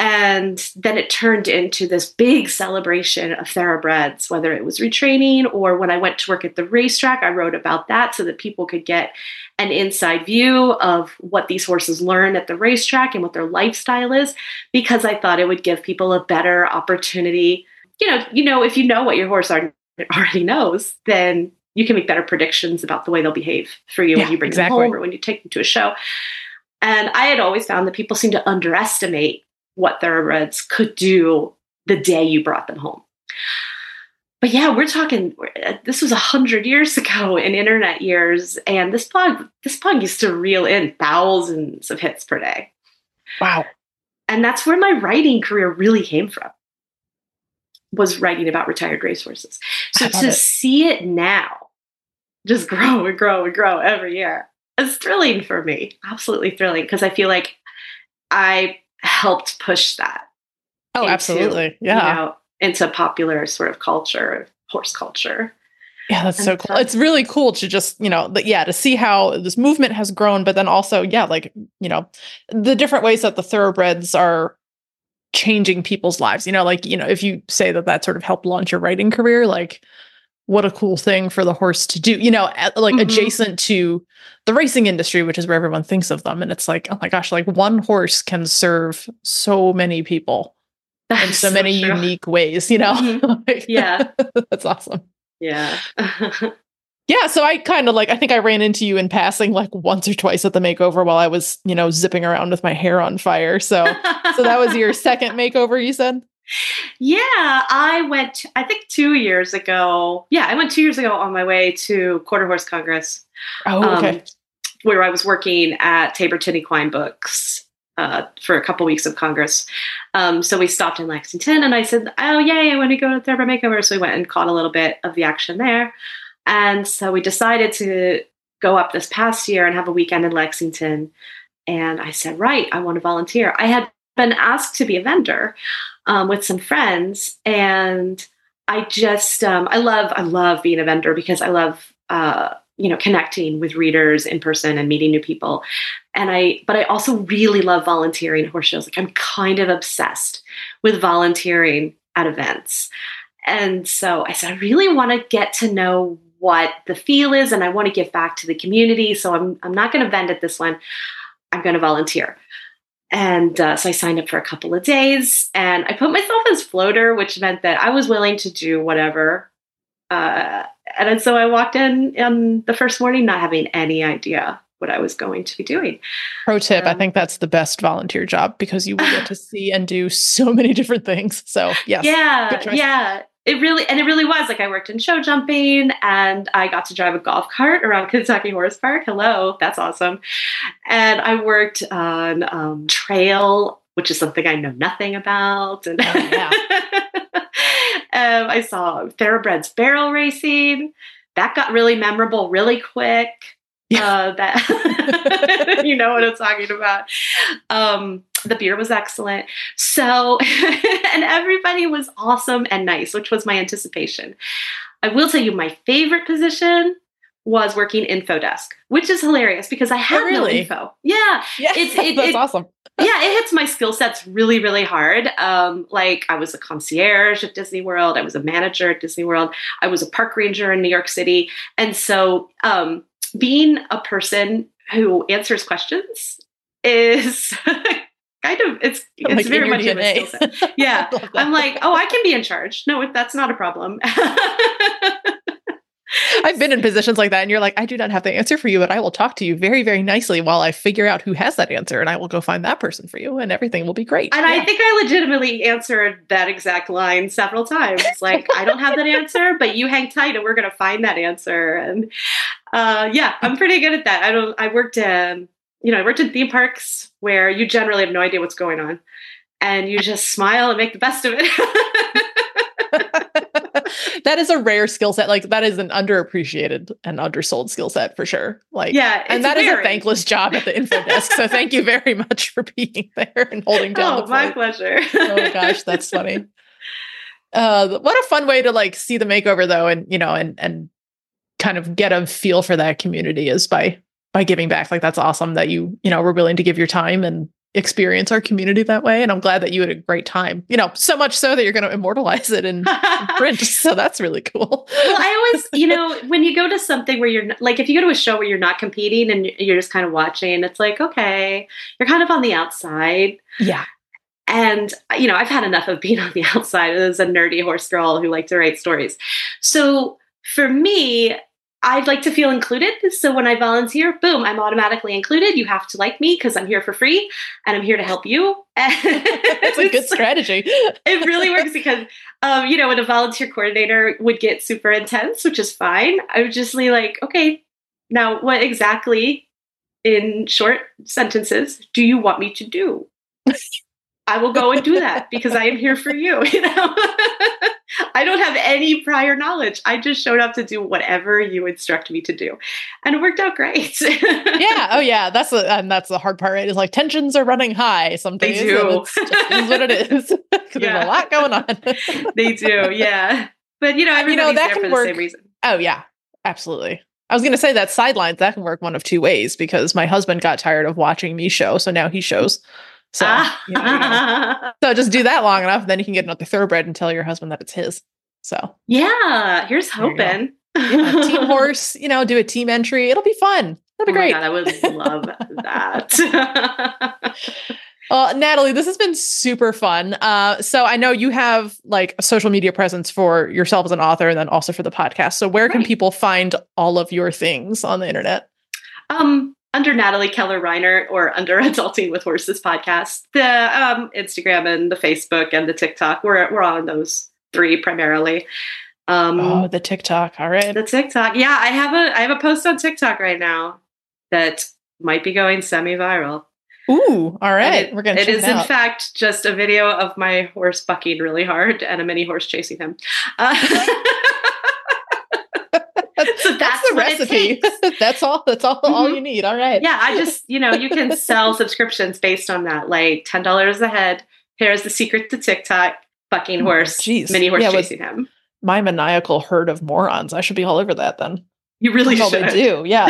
And then it turned into this big celebration of thoroughbreds, whether it was retraining or when I went to work at the racetrack, I wrote about that so that people could get an inside view of what these horses learn at the racetrack and what their lifestyle is, because I thought it would give people a better opportunity. You know, you know, if you know what your horse already knows, then you can make better predictions about the way they'll behave for you yeah, when you bring exactly. them home or when you take them to a show. And I had always found that people seem to underestimate what thoroughbreds could do the day you brought them home. But yeah, we're talking. This was a hundred years ago in internet years, and this blog this blog used to reel in thousands of hits per day. Wow! And that's where my writing career really came from. Was writing about retired racehorses. So to it. see it now, just grow and grow and grow every year, it's thrilling for me. Absolutely thrilling because I feel like I helped push that. Oh, into, absolutely. Yeah. You know, into popular sort of culture, horse culture. Yeah, that's and so cool. It's really cool to just, you know, the, yeah, to see how this movement has grown, but then also, yeah, like, you know, the different ways that the thoroughbreds are changing people's lives. You know, like, you know, if you say that that sort of helped launch your writing career, like, what a cool thing for the horse to do, you know, like mm-hmm. adjacent to the racing industry, which is where everyone thinks of them. And it's like, oh my gosh, like one horse can serve so many people that's in so, so many true. unique ways, you know? Mm-hmm. like, yeah. that's awesome. Yeah. yeah. So I kind of like, I think I ran into you in passing like once or twice at the makeover while I was, you know, zipping around with my hair on fire. So, so that was your second makeover, you said? Yeah, I went, I think two years ago. Yeah, I went two years ago on my way to Quarter Horse Congress. Oh, okay. Um, where I was working at Taborton Equine Books uh, for a couple weeks of Congress. Um, so we stopped in Lexington and I said, Oh, yay, I want to go to Thoroughbred Makeover. So we went and caught a little bit of the action there. And so we decided to go up this past year and have a weekend in Lexington. And I said, Right, I want to volunteer. I had been asked to be a vendor um, with some friends. And I just, um, I love, I love being a vendor because I love, uh, you know connecting with readers in person and meeting new people. And i but i also really love volunteering horse shows. Like i'm kind of obsessed with volunteering at events. And so i said i really want to get to know what the feel is and i want to give back to the community so i'm, I'm not going to vend at this one. I'm going to volunteer and uh, so i signed up for a couple of days and i put myself as floater which meant that i was willing to do whatever uh, and so I walked in on the first morning not having any idea what I was going to be doing. Pro tip, um, I think that's the best volunteer job because you will get to see and do so many different things. So, yes. Yeah. Yeah. It really and it really was like I worked in show jumping and I got to drive a golf cart around Kentucky Horse Park. Hello, that's awesome. And I worked on um, trail, which is something I know nothing about. And oh, yeah. um, I saw thoroughbreds barrel racing. That got really memorable really quick. Yeah. Uh, that you know what I'm talking about. Um, the beer was excellent. So, and everybody was awesome and nice, which was my anticipation. I will tell you, my favorite position was working info desk, which is hilarious because I have oh, really? no info. Yeah, yeah, it's, it, that's it, awesome. yeah, it hits my skill sets really, really hard. Um, like I was a concierge at Disney World, I was a manager at Disney World, I was a park ranger in New York City, and so um, being a person who answers questions is kind of it's it's like very much in a skill set. Yeah, I'm like, oh, I can be in charge. No, that's not a problem. I've been in positions like that, and you're like, I do not have the answer for you, but I will talk to you very, very nicely while I figure out who has that answer, and I will go find that person for you, and everything will be great. And yeah. I think I legitimately answered that exact line several times. Like, I don't have that answer, but you hang tight, and we're going to find that answer. And uh, yeah, I'm pretty good at that. I don't. I worked in, you know, I worked in theme parks where you generally have no idea what's going on, and you just smile and make the best of it. that is a rare skill set. Like that is an underappreciated and undersold skill set for sure. Like yeah, and that very. is a thankless job at the info desk. So thank you very much for being there and holding down. Oh, my pleasure. oh my gosh, that's funny. Uh, what a fun way to like see the makeover though, and you know, and and kind of get a feel for that community is by by giving back. Like that's awesome that you you know were willing to give your time and experience our community that way. And I'm glad that you had a great time. You know, so much so that you're going to immortalize it in, in print. So that's really cool. well, I always, you know, when you go to something where you're not, like, if you go to a show where you're not competing and you're just kind of watching, it's like, okay, you're kind of on the outside. Yeah. And, you know, I've had enough of being on the outside as a nerdy horse girl who liked to write stories. So for me, I'd like to feel included. So when I volunteer, boom, I'm automatically included. You have to like me because I'm here for free and I'm here to help you. That's a good strategy. it really works because, um, you know, when a volunteer coordinator would get super intense, which is fine, I would just be like, okay, now what exactly in short sentences do you want me to do? I will go and do that because I am here for you. You know, I don't have any prior knowledge. I just showed up to do whatever you instruct me to do, and it worked out great. yeah. Oh, yeah. That's the and that's the hard part. Right? Is like tensions are running high. Sometimes they do. It's just what it is. yeah. There's a lot going on. they do. Yeah. But you know, you know that can work. Same reason. Oh yeah, absolutely. I was going to say that sidelines that can work one of two ways because my husband got tired of watching me show, so now he shows. So, you know, you know. so just do that long enough, then you can get another thoroughbred and tell your husband that it's his. So yeah, here's hoping. Yeah, team horse, you know, do a team entry. It'll be fun. That'd be oh great. God, I would love that. well, Natalie, this has been super fun. Uh, so I know you have like a social media presence for yourself as an author and then also for the podcast. So where right. can people find all of your things on the internet? Um, under Natalie Keller Reinert or under Adulting with Horses podcast, the um, Instagram and the Facebook and the TikTok. We're we're on those three primarily. Um, oh, the TikTok. All right, the TikTok. Yeah, I have a I have a post on TikTok right now that might be going semi viral. Ooh, all right. It, We're gonna. It is in fact just a video of my horse bucking really hard and a mini horse chasing him. Uh, so that's, that's the recipe. that's all. That's all. Mm-hmm. All you need. All right. Yeah, I just you know you can sell subscriptions based on that. Like ten dollars a head. Here's the secret to TikTok: bucking horse, Jeez. mini horse yeah, chasing him. My maniacal herd of morons. I should be all over that then. You really That's should. All they do. Yeah,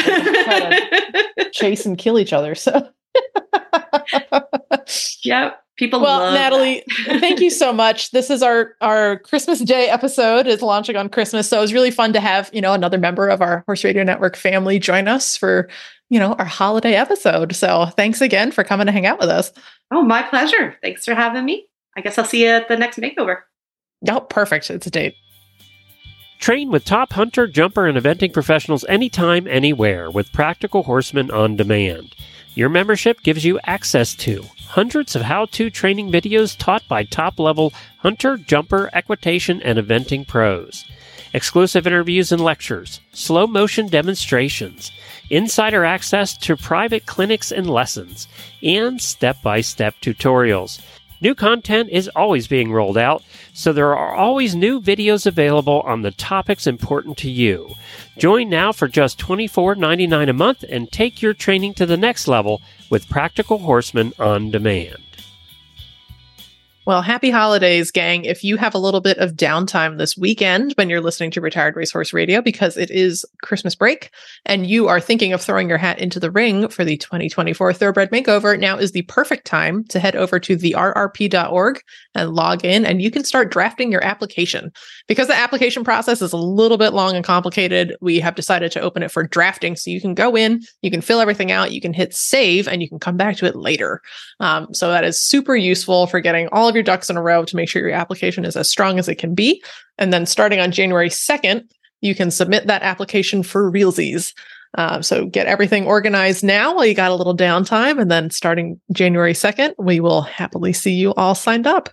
they chase and kill each other. So. yep. People well, Natalie, thank you so much. This is our our Christmas Day episode is launching on Christmas, so it was really fun to have you know another member of our Horse Radio Network family join us for you know our holiday episode. So thanks again for coming to hang out with us. Oh, my pleasure. Thanks for having me. I guess I'll see you at the next makeover. Oh, perfect. It's a date. Train with top hunter, jumper, and eventing professionals anytime, anywhere with Practical Horseman on demand. Your membership gives you access to hundreds of how to training videos taught by top level hunter, jumper, equitation, and eventing pros, exclusive interviews and lectures, slow motion demonstrations, insider access to private clinics and lessons, and step by step tutorials. New content is always being rolled out, so there are always new videos available on the topics important to you. Join now for just $24.99 a month and take your training to the next level with Practical Horseman on demand. Well, happy holidays, gang. If you have a little bit of downtime this weekend when you're listening to Retired Racehorse Radio, because it is Christmas break and you are thinking of throwing your hat into the ring for the 2024 Thoroughbred Makeover, now is the perfect time to head over to the rrp.org and log in and you can start drafting your application. Because the application process is a little bit long and complicated, we have decided to open it for drafting. So you can go in, you can fill everything out, you can hit save, and you can come back to it later. Um, so that is super useful for getting all of your ducks in a row to make sure your application is as strong as it can be. And then starting on January 2nd, you can submit that application for realsies. Uh, so get everything organized now while you got a little downtime. And then starting January 2nd, we will happily see you all signed up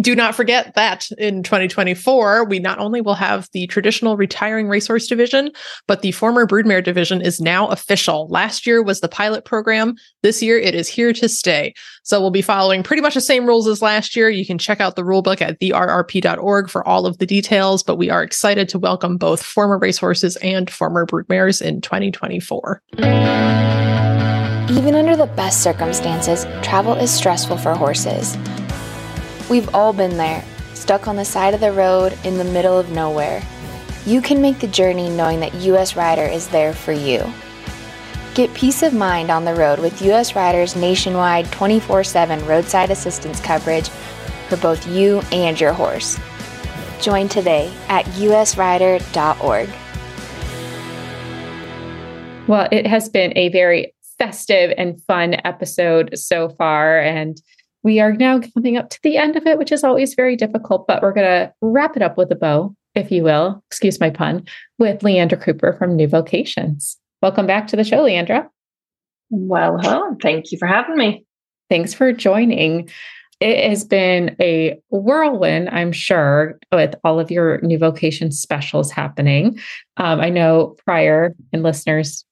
do not forget that in 2024, we not only will have the traditional retiring racehorse division, but the former broodmare division is now official. Last year was the pilot program. This year it is here to stay. So we'll be following pretty much the same rules as last year. You can check out the rulebook at therrp.org for all of the details, but we are excited to welcome both former racehorses and former broodmares in 2024. Even under the best circumstances, travel is stressful for horses. We've all been there, stuck on the side of the road in the middle of nowhere. You can make the journey knowing that US Rider is there for you. Get peace of mind on the road with US Rider's nationwide 24 7 roadside assistance coverage for both you and your horse. Join today at usrider.org. Well, it has been a very festive and fun episode so far. And we are now coming up to the end of it, which is always very difficult, but we're going to wrap it up with a bow, if you will, excuse my pun, with Leandra Cooper from New Vocations. Welcome back to the show, Leandra. Well, hello. Thank you for having me. Thanks for joining. It has been a whirlwind, I'm sure, with all of your New vocation specials happening. Um, I know prior and listeners,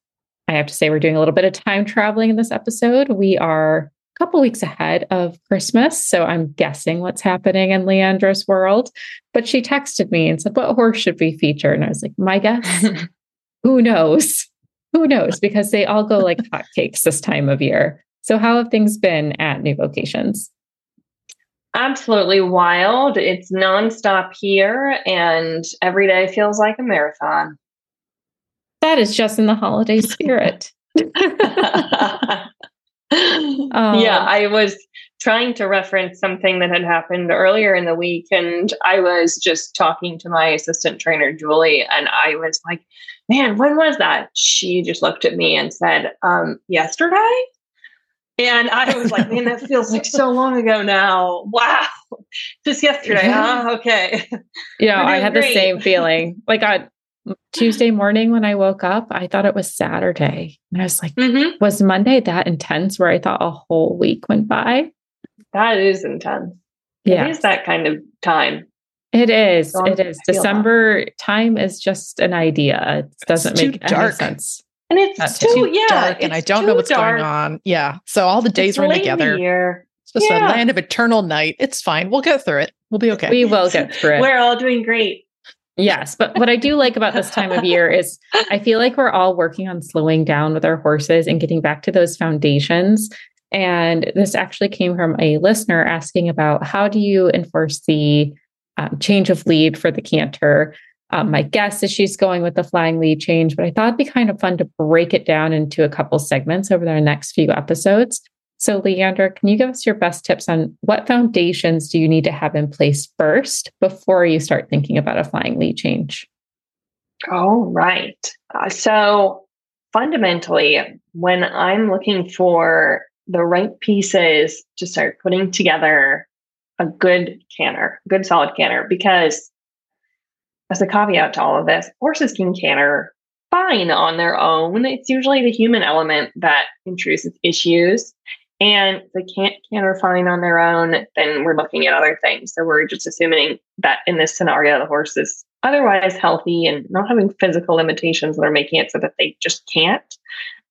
I have to say we're doing a little bit of time traveling in this episode. We are couple weeks ahead of Christmas. So I'm guessing what's happening in Leandra's world. But she texted me and said, What horse should we feature? And I was like, My guess? Who knows? Who knows? Because they all go like hotcakes this time of year. So, how have things been at New Vocations? Absolutely wild. It's nonstop here, and every day feels like a marathon. That is just in the holiday spirit. Um, yeah, I was trying to reference something that had happened earlier in the week, and I was just talking to my assistant trainer, Julie, and I was like, Man, when was that? She just looked at me and said, um, Yesterday? And I was like, Man, that feels like so long ago now. Wow. Just yesterday, huh? Okay. Yeah, I had great. the same feeling. Like, I, Tuesday morning when I woke up, I thought it was Saturday. And I was like, mm-hmm. was Monday that intense where I thought a whole week went by? That is intense. Yeah. It is that kind of time. It is. So it is. December that. time is just an idea. It doesn't make dark. sense. And it's too, too, yeah, dark, and I don't know what's dark. going on. Yeah. So all the days run together. It's just yeah. a land of eternal night. It's fine. We'll get through it. We'll be okay. We will get through it. We're all doing great. Yes. But what I do like about this time of year is I feel like we're all working on slowing down with our horses and getting back to those foundations. And this actually came from a listener asking about how do you enforce the um, change of lead for the canter? Um, my guess is she's going with the flying lead change, but I thought it'd be kind of fun to break it down into a couple segments over the next few episodes. So, Leandra, can you give us your best tips on what foundations do you need to have in place first before you start thinking about a flying lead change? All right. Uh, so, fundamentally, when I'm looking for the right pieces to start putting together a good canter, a good solid canter, because as a caveat to all of this, horses can canter fine on their own. It's usually the human element that introduces issues. And they can't canter fine on their own, then we're looking at other things. So we're just assuming that in this scenario, the horse is otherwise healthy and not having physical limitations that are making it so that they just can't.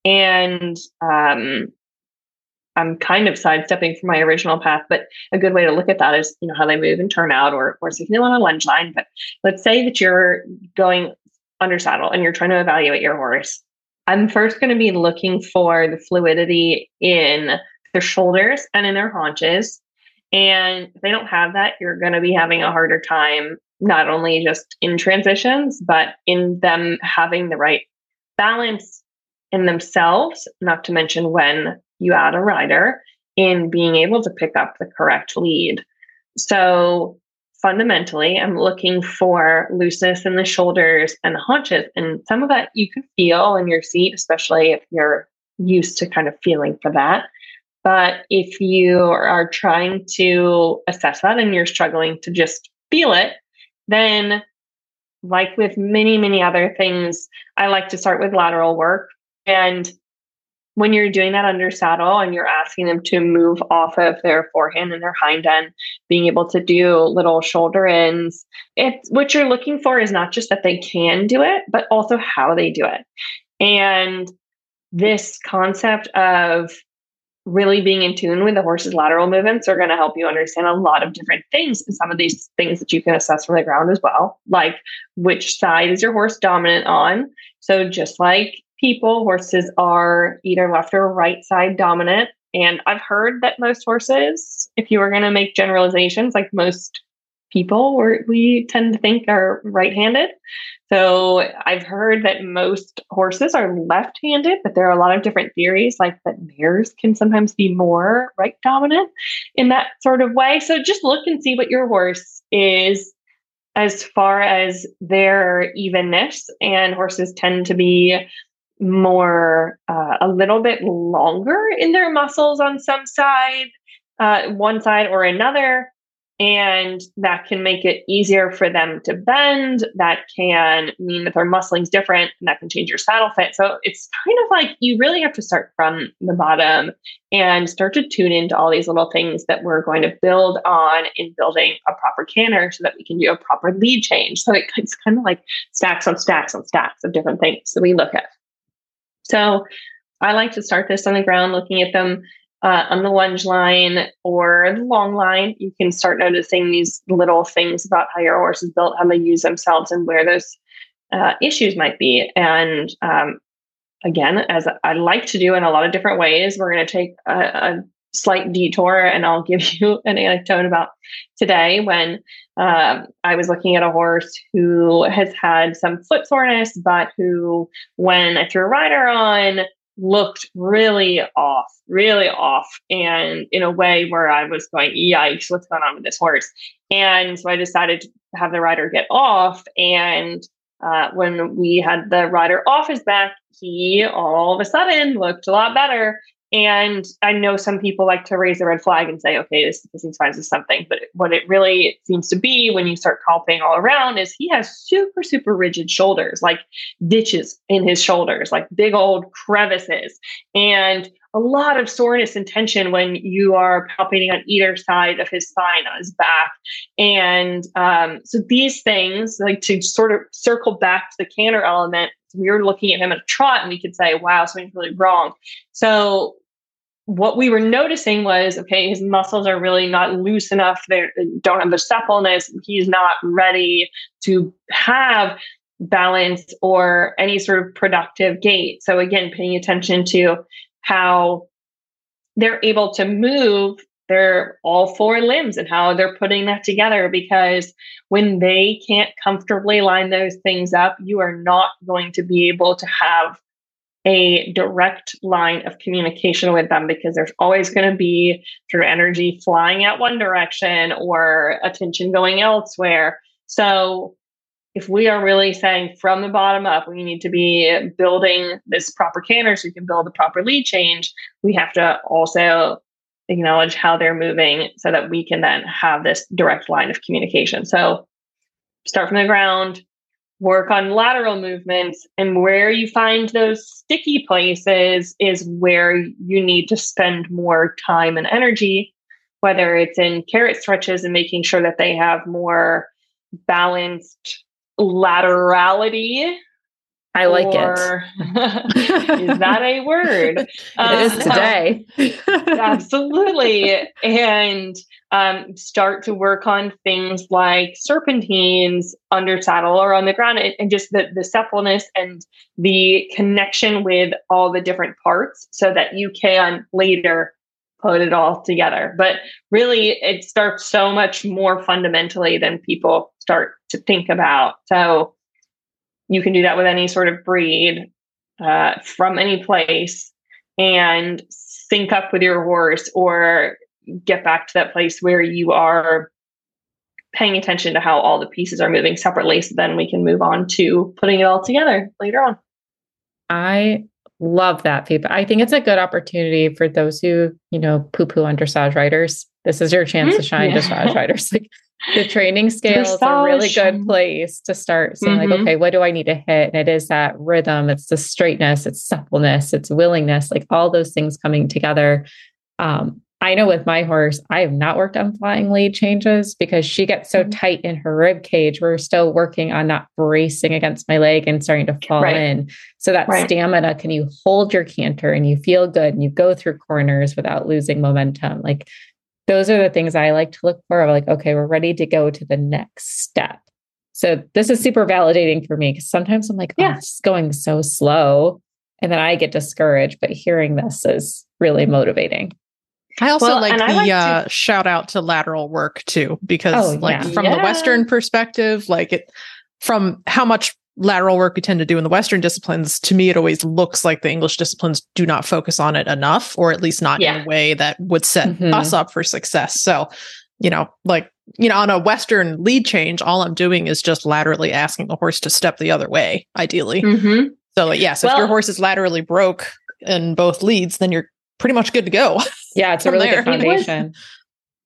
And um, I'm kind of sidestepping from my original path, but a good way to look at that is, you know, how they move and turn out or, or signal on a lunge line. But let's say that you're going under saddle and you're trying to evaluate your horse. I'm first going to be looking for the fluidity in their shoulders and in their haunches. And if they don't have that, you're going to be having a harder time, not only just in transitions, but in them having the right balance in themselves, not to mention when you add a rider in being able to pick up the correct lead. So fundamentally, I'm looking for looseness in the shoulders and the haunches. And some of that you can feel in your seat, especially if you're used to kind of feeling for that. But if you are trying to assess that and you're struggling to just feel it, then, like with many, many other things, I like to start with lateral work. And when you're doing that under saddle and you're asking them to move off of their forehand and their hind end, being able to do little shoulder ins, it's what you're looking for is not just that they can do it, but also how they do it. And this concept of really being in tune with the horse's lateral movements are going to help you understand a lot of different things. And some of these things that you can assess from the ground as well, like which side is your horse dominant on. So just like people, horses are either left or right side dominant. And I've heard that most horses, if you were going to make generalizations, like most people, we tend to think are right handed. So I've heard that most horses are left handed, but there are a lot of different theories, like that mares can sometimes be more right dominant in that sort of way. So just look and see what your horse is as far as their evenness. And horses tend to be more, uh, a little bit longer in their muscles on some side, uh, one side or another and that can make it easier for them to bend. That can mean that their muscling's different and that can change your saddle fit. So it's kind of like you really have to start from the bottom and start to tune into all these little things that we're going to build on in building a proper canter so that we can do a proper lead change. So it's kind of like stacks on stacks on stacks of different things that we look at. So I like to start this on the ground, looking at them uh, on the lunge line or the long line, you can start noticing these little things about how your horse is built, how they use themselves, and where those uh, issues might be. And um, again, as I like to do in a lot of different ways, we're going to take a, a, slight detour and I'll give you an anecdote about today when uh, I was looking at a horse who has had some foot soreness, but who, when I threw a rider on, looked really off, really off, and in a way where I was going, yikes, what's going on with this horse? And so I decided to have the rider get off. And uh, when we had the rider off his back, he all of a sudden looked a lot better. And I know some people like to raise a red flag and say, okay, this, this of something. But what it really seems to be when you start palping all around is he has super, super rigid shoulders, like ditches in his shoulders, like big old crevices, and a lot of soreness and tension when you are palpating on either side of his spine, on his back. And um, so these things, like to sort of circle back to the canter element, we were looking at him at a trot and we could say, wow, something's really wrong. So what we were noticing was okay, his muscles are really not loose enough. They don't have the suppleness. He's not ready to have balance or any sort of productive gait. So, again, paying attention to how they're able to move their all four limbs and how they're putting that together because when they can't comfortably line those things up you are not going to be able to have a direct line of communication with them because there's always going to be of energy flying out one direction or attention going elsewhere. So if we are really saying from the bottom up, we need to be building this proper canter so we can build the proper lead change, we have to also acknowledge how they're moving so that we can then have this direct line of communication. So start from the ground, work on lateral movements, and where you find those sticky places is where you need to spend more time and energy, whether it's in carrot stretches and making sure that they have more balanced laterality I like or, it. is that a word? it um, is today. absolutely. And um, start to work on things like serpentines under saddle or on the ground and, and just the, the suppleness and the connection with all the different parts so that you can later put it all together. But really, it starts so much more fundamentally than people start to think about. So, you can do that with any sort of breed uh, from any place and sync up with your horse or get back to that place where you are paying attention to how all the pieces are moving separately so then we can move on to putting it all together later on. I love that feedback. I think it's a good opportunity for those who you know poo poo on dressage riders. This is your chance to shine yeah. dressage riders. Like the training scale is a really good place to start saying mm-hmm. like okay what do i need to hit and it is that rhythm it's the straightness it's suppleness it's willingness like all those things coming together um, i know with my horse i have not worked on flying lead changes because she gets so mm-hmm. tight in her rib cage we're still working on not bracing against my leg and starting to fall right. in so that right. stamina can you hold your canter and you feel good and you go through corners without losing momentum like those are the things I like to look for. I'm like, okay, we're ready to go to the next step. So this is super validating for me because sometimes I'm like, oh, yeah. it's going so slow. And then I get discouraged, but hearing this is really motivating. I also well, like the like uh, to- shout out to lateral work too, because oh, like yeah. from yeah. the Western perspective, like it from how much lateral work we tend to do in the Western disciplines, to me, it always looks like the English disciplines do not focus on it enough, or at least not yeah. in a way that would set mm-hmm. us up for success. So, you know, like, you know, on a Western lead change, all I'm doing is just laterally asking the horse to step the other way, ideally. Mm-hmm. So, like, yes, well, if your horse is laterally broke in both leads, then you're pretty much good to go. Yeah, it's a really there. good foundation.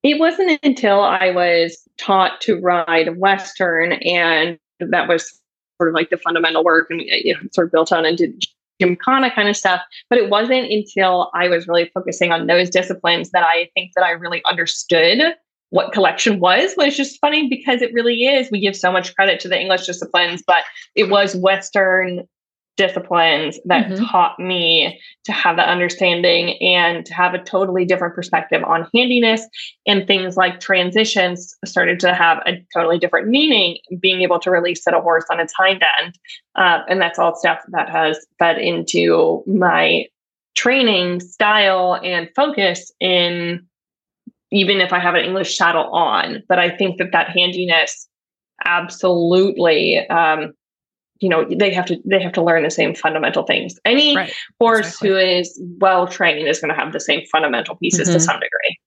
It wasn't until I was taught to ride Western and that was sort of like the fundamental work and uh, you know, sort of built on did gymkhana kind of stuff. But it wasn't until I was really focusing on those disciplines that I think that I really understood what collection was. But it's just funny because it really is. We give so much credit to the English disciplines, but it was Western disciplines that mm-hmm. taught me to have that understanding and to have a totally different perspective on handiness and things like transitions started to have a totally different meaning being able to really sit a horse on its hind end uh, and that's all stuff that has fed into my training style and focus in even if i have an english saddle on but i think that that handiness absolutely um, you know they have to they have to learn the same fundamental things any right. horse exactly. who is well trained is going to have the same fundamental pieces mm-hmm. to some degree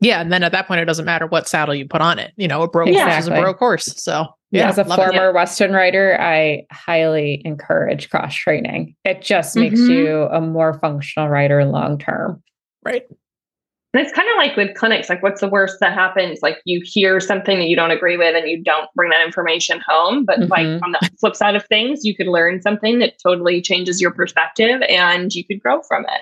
yeah and then at that point it doesn't matter what saddle you put on it you know a broke exactly. horse is a broke horse so yeah, as a former it. western rider i highly encourage cross training it just makes mm-hmm. you a more functional rider long term right and it's kind of like with clinics, like what's the worst that happens? Like you hear something that you don't agree with and you don't bring that information home. But mm-hmm. like on the flip side of things, you could learn something that totally changes your perspective and you could grow from it.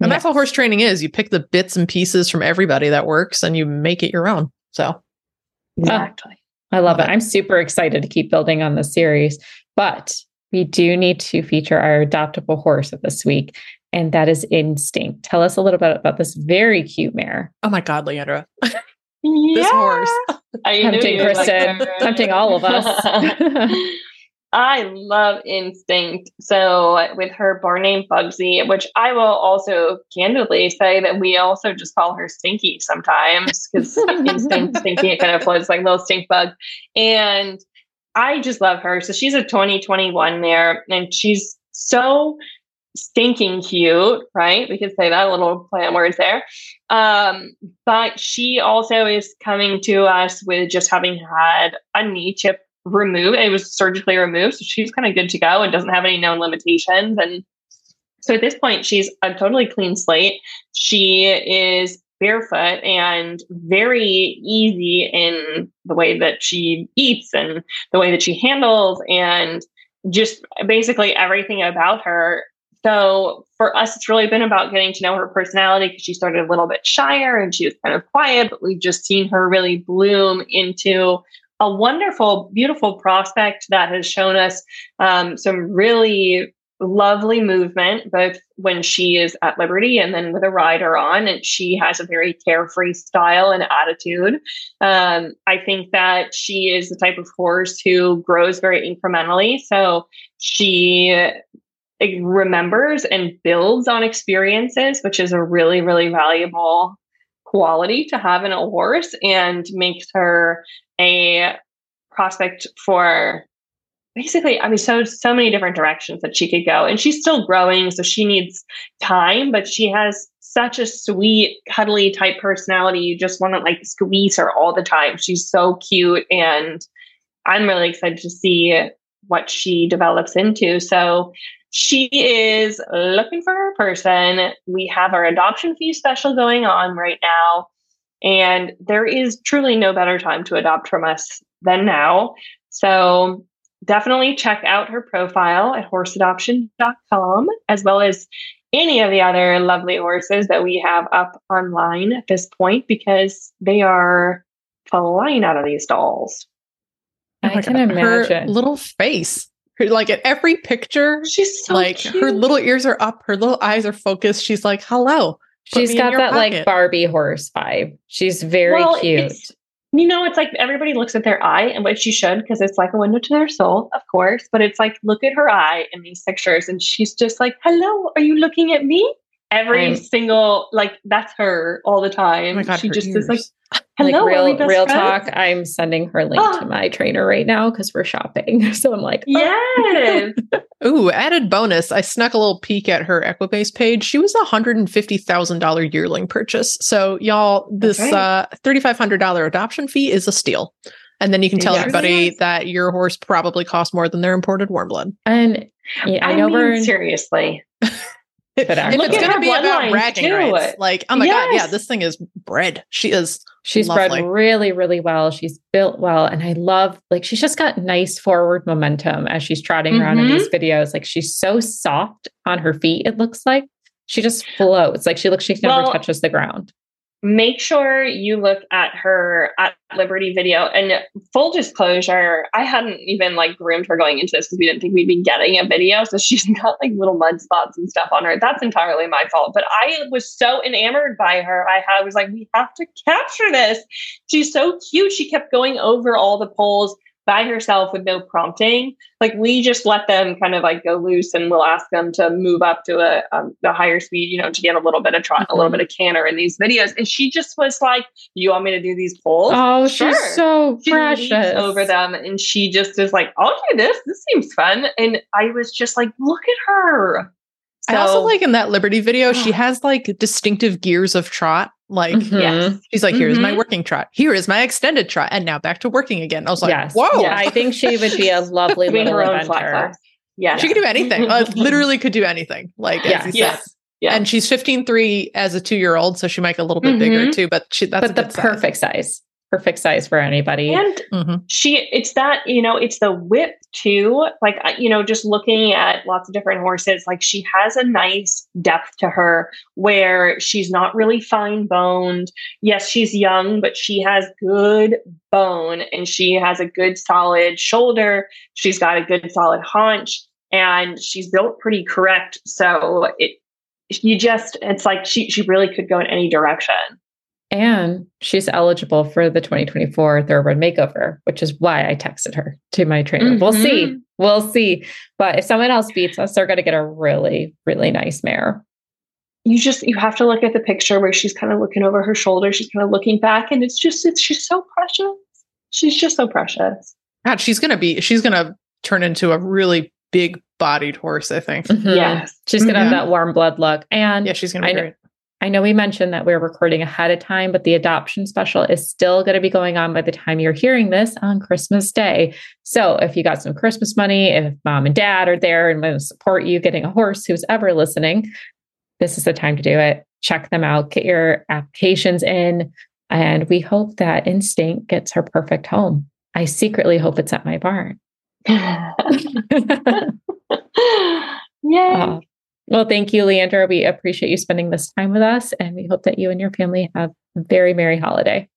And that's how horse training is. You pick the bits and pieces from everybody that works and you make it your own. So exactly. Oh, I love it. I'm super excited to keep building on the series, but we do need to feature our adoptable horse of this week and that is Instinct. Tell us a little bit about this very cute mare. Oh my God, Leandra. this yeah. horse. tempting Kristen, like tempting all of us. I love Instinct. So with her bar name Bugsy, which I will also candidly say that we also just call her Stinky sometimes because Instinct, Stinky, it kind of flows like a little stink bug. And I just love her. So she's a 2021 there and she's so stinking cute, right? We could say that little play on words there. Um, but she also is coming to us with just having had a knee chip removed. It was surgically removed. So she's kind of good to go and doesn't have any known limitations. And so at this point, she's a totally clean slate. She is barefoot and very easy in the way that she eats and the way that she handles and just basically everything about her. So for us, it's really been about getting to know her personality because she started a little bit shyer and she was kind of quiet, but we've just seen her really bloom into a wonderful, beautiful prospect that has shown us um, some really lovely movement, both when she is at liberty and then with a rider on. And she has a very carefree style and attitude. Um, I think that she is the type of horse who grows very incrementally. So she remembers and builds on experiences, which is a really, really valuable quality to have in a horse and makes her a prospect for basically i mean so so many different directions that she could go. And she's still growing so she needs time but she has such a sweet cuddly type personality. You just want to like squeeze her all the time. She's so cute and i'm really excited to see what she develops into. So she is looking for her person we have our adoption fee special going on right now and there is truly no better time to adopt from us than now so definitely check out her profile at horseadoption.com, as well as any of the other lovely horses that we have up online at this point, because they are flying out of these stalls. Oh I can God. imagine. Her little face. Her, like at every picture, she's so like cute. her little ears are up, her little eyes are focused. She's like, hello. She's got that pocket. like Barbie horse vibe. She's very well, cute you know, it's like everybody looks at their eye, and what she should, because it's like a window to their soul, of course. But it's like, look at her eye in these pictures, and she's just like, "Hello, are you looking at me?" Every single like that's her all the time. Oh God, she just ears. is like, Hello, like real, real talk. I'm sending her link oh. to my trainer right now because we're shopping. So I'm like, oh. yes. Ooh, added bonus. I snuck a little peek at her Equibase page. She was a $150,000 yearling purchase. So, y'all, this okay. uh, $3,500 adoption fee is a steal. And then you can tell yes. everybody that your horse probably costs more than their imported warm blood. And yeah, I, I know mean, we're seriously. But if it's going to be about bragging rights, like, oh my yes. god, yeah, this thing is bred. She is. She's lovely. bred really, really well. She's built well, and I love like she's just got nice forward momentum as she's trotting mm-hmm. around in these mm-hmm. videos. Like she's so soft on her feet. It looks like she just floats. Like she looks, she never well, touches the ground make sure you look at her at Liberty video. And full disclosure, I hadn't even like groomed her going into this because we didn't think we'd be getting a video. So she's got like little mud spots and stuff on her. That's entirely my fault. But I was so enamored by her. I, was like, we have to capture this. She's so cute. She kept going over all the poles by herself with no prompting. Like we just let them kind of like go loose and we'll ask them to move up to a, um, the higher speed, you know, to get a little bit of trot, mm-hmm. a little mm-hmm. bit of canter in these videos. And she just was like, you want me to do these poles? Oh, sure. she's so she precious over them. And she just is like, I'll do this. This seems fun. And I was just like, look at her. So, I also like in that Liberty video, she has like distinctive gears of trot. Like, mm-hmm. yes. she's like, here's mm-hmm. my working trot. Here is my extended trot. And now back to working again. I was like, yes. whoa. Yeah, I think she would be a lovely little adventure. Yeah. She could do anything. uh, literally could do anything. Like, yes. as yes. Yeah. And she's 15 3 as a two year old. So she might get a little bit mm-hmm. bigger too, but she, that's but the perfect size perfect size for anybody. And mm-hmm. she, it's that, you know, it's the whip too. Like, you know, just looking at lots of different horses, like she has a nice depth to her where she's not really fine boned. Yes, she's young, but she has good bone and she has a good solid shoulder. She's got a good solid haunch and she's built pretty correct. So it, you just, it's like she, she really could go in any direction. And she's eligible for the 2024 Thoroughbred Makeover, which is why I texted her to my trainer. Mm-hmm. We'll see. We'll see. But if someone else beats us, they're going to get a really, really nice mare. You just you have to look at the picture where she's kind of looking over her shoulder. She's kind of looking back, and it's just it's she's so precious. She's just so precious. God, she's gonna be she's gonna turn into a really big bodied horse. I think. Mm-hmm. Yes, she's gonna mm-hmm. have that warm blood look, and yeah, she's gonna be I great. I know we mentioned that we're recording ahead of time, but the adoption special is still going to be going on by the time you're hearing this on Christmas Day. So if you got some Christmas money, if mom and dad are there and want to support you getting a horse, who's ever listening, this is the time to do it. check them out, get your applications in. And we hope that Instinct gets her perfect home. I secretly hope it's at my barn. Yay. Uh, well, thank you, Leandra. We appreciate you spending this time with us, and we hope that you and your family have a very merry holiday.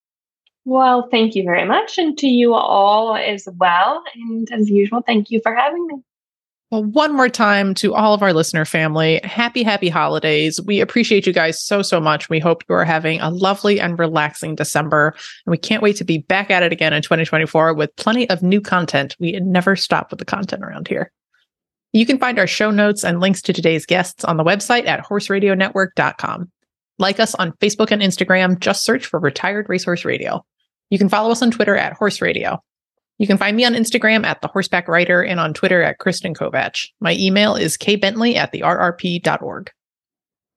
Well, thank you very much, and to you all as well. And as usual, thank you for having me. Well, one more time to all of our listener family, happy, happy holidays. We appreciate you guys so, so much. We hope you are having a lovely and relaxing December. And we can't wait to be back at it again in 2024 with plenty of new content. We never stop with the content around here. You can find our show notes and links to today's guests on the website at horseradionetwork.com. Like us on Facebook and Instagram, just search for Retired Racehorse Radio. You can follow us on Twitter at Horse Radio. You can find me on Instagram at the Horseback Writer and on Twitter at Kristen Kovatch. My email is kbentley at the rrp.org.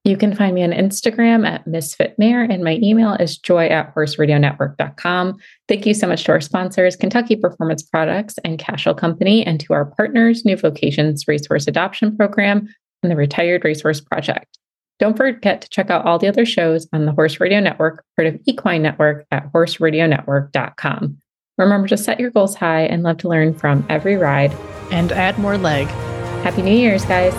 You can find me on Instagram at Misfit Mare, and my email is joy at horseradionetwork.com. Thank you so much to our sponsors, Kentucky Performance Products and Cashel Company, and to our partners, New Vocations Racehorse Adoption Program and the Retired Racehorse Project. Don't forget to check out all the other shows on the Horse Radio Network, part of Equine Network at horseradionetwork.com. Remember to set your goals high and love to learn from every ride and add more leg. Happy New Year's, guys.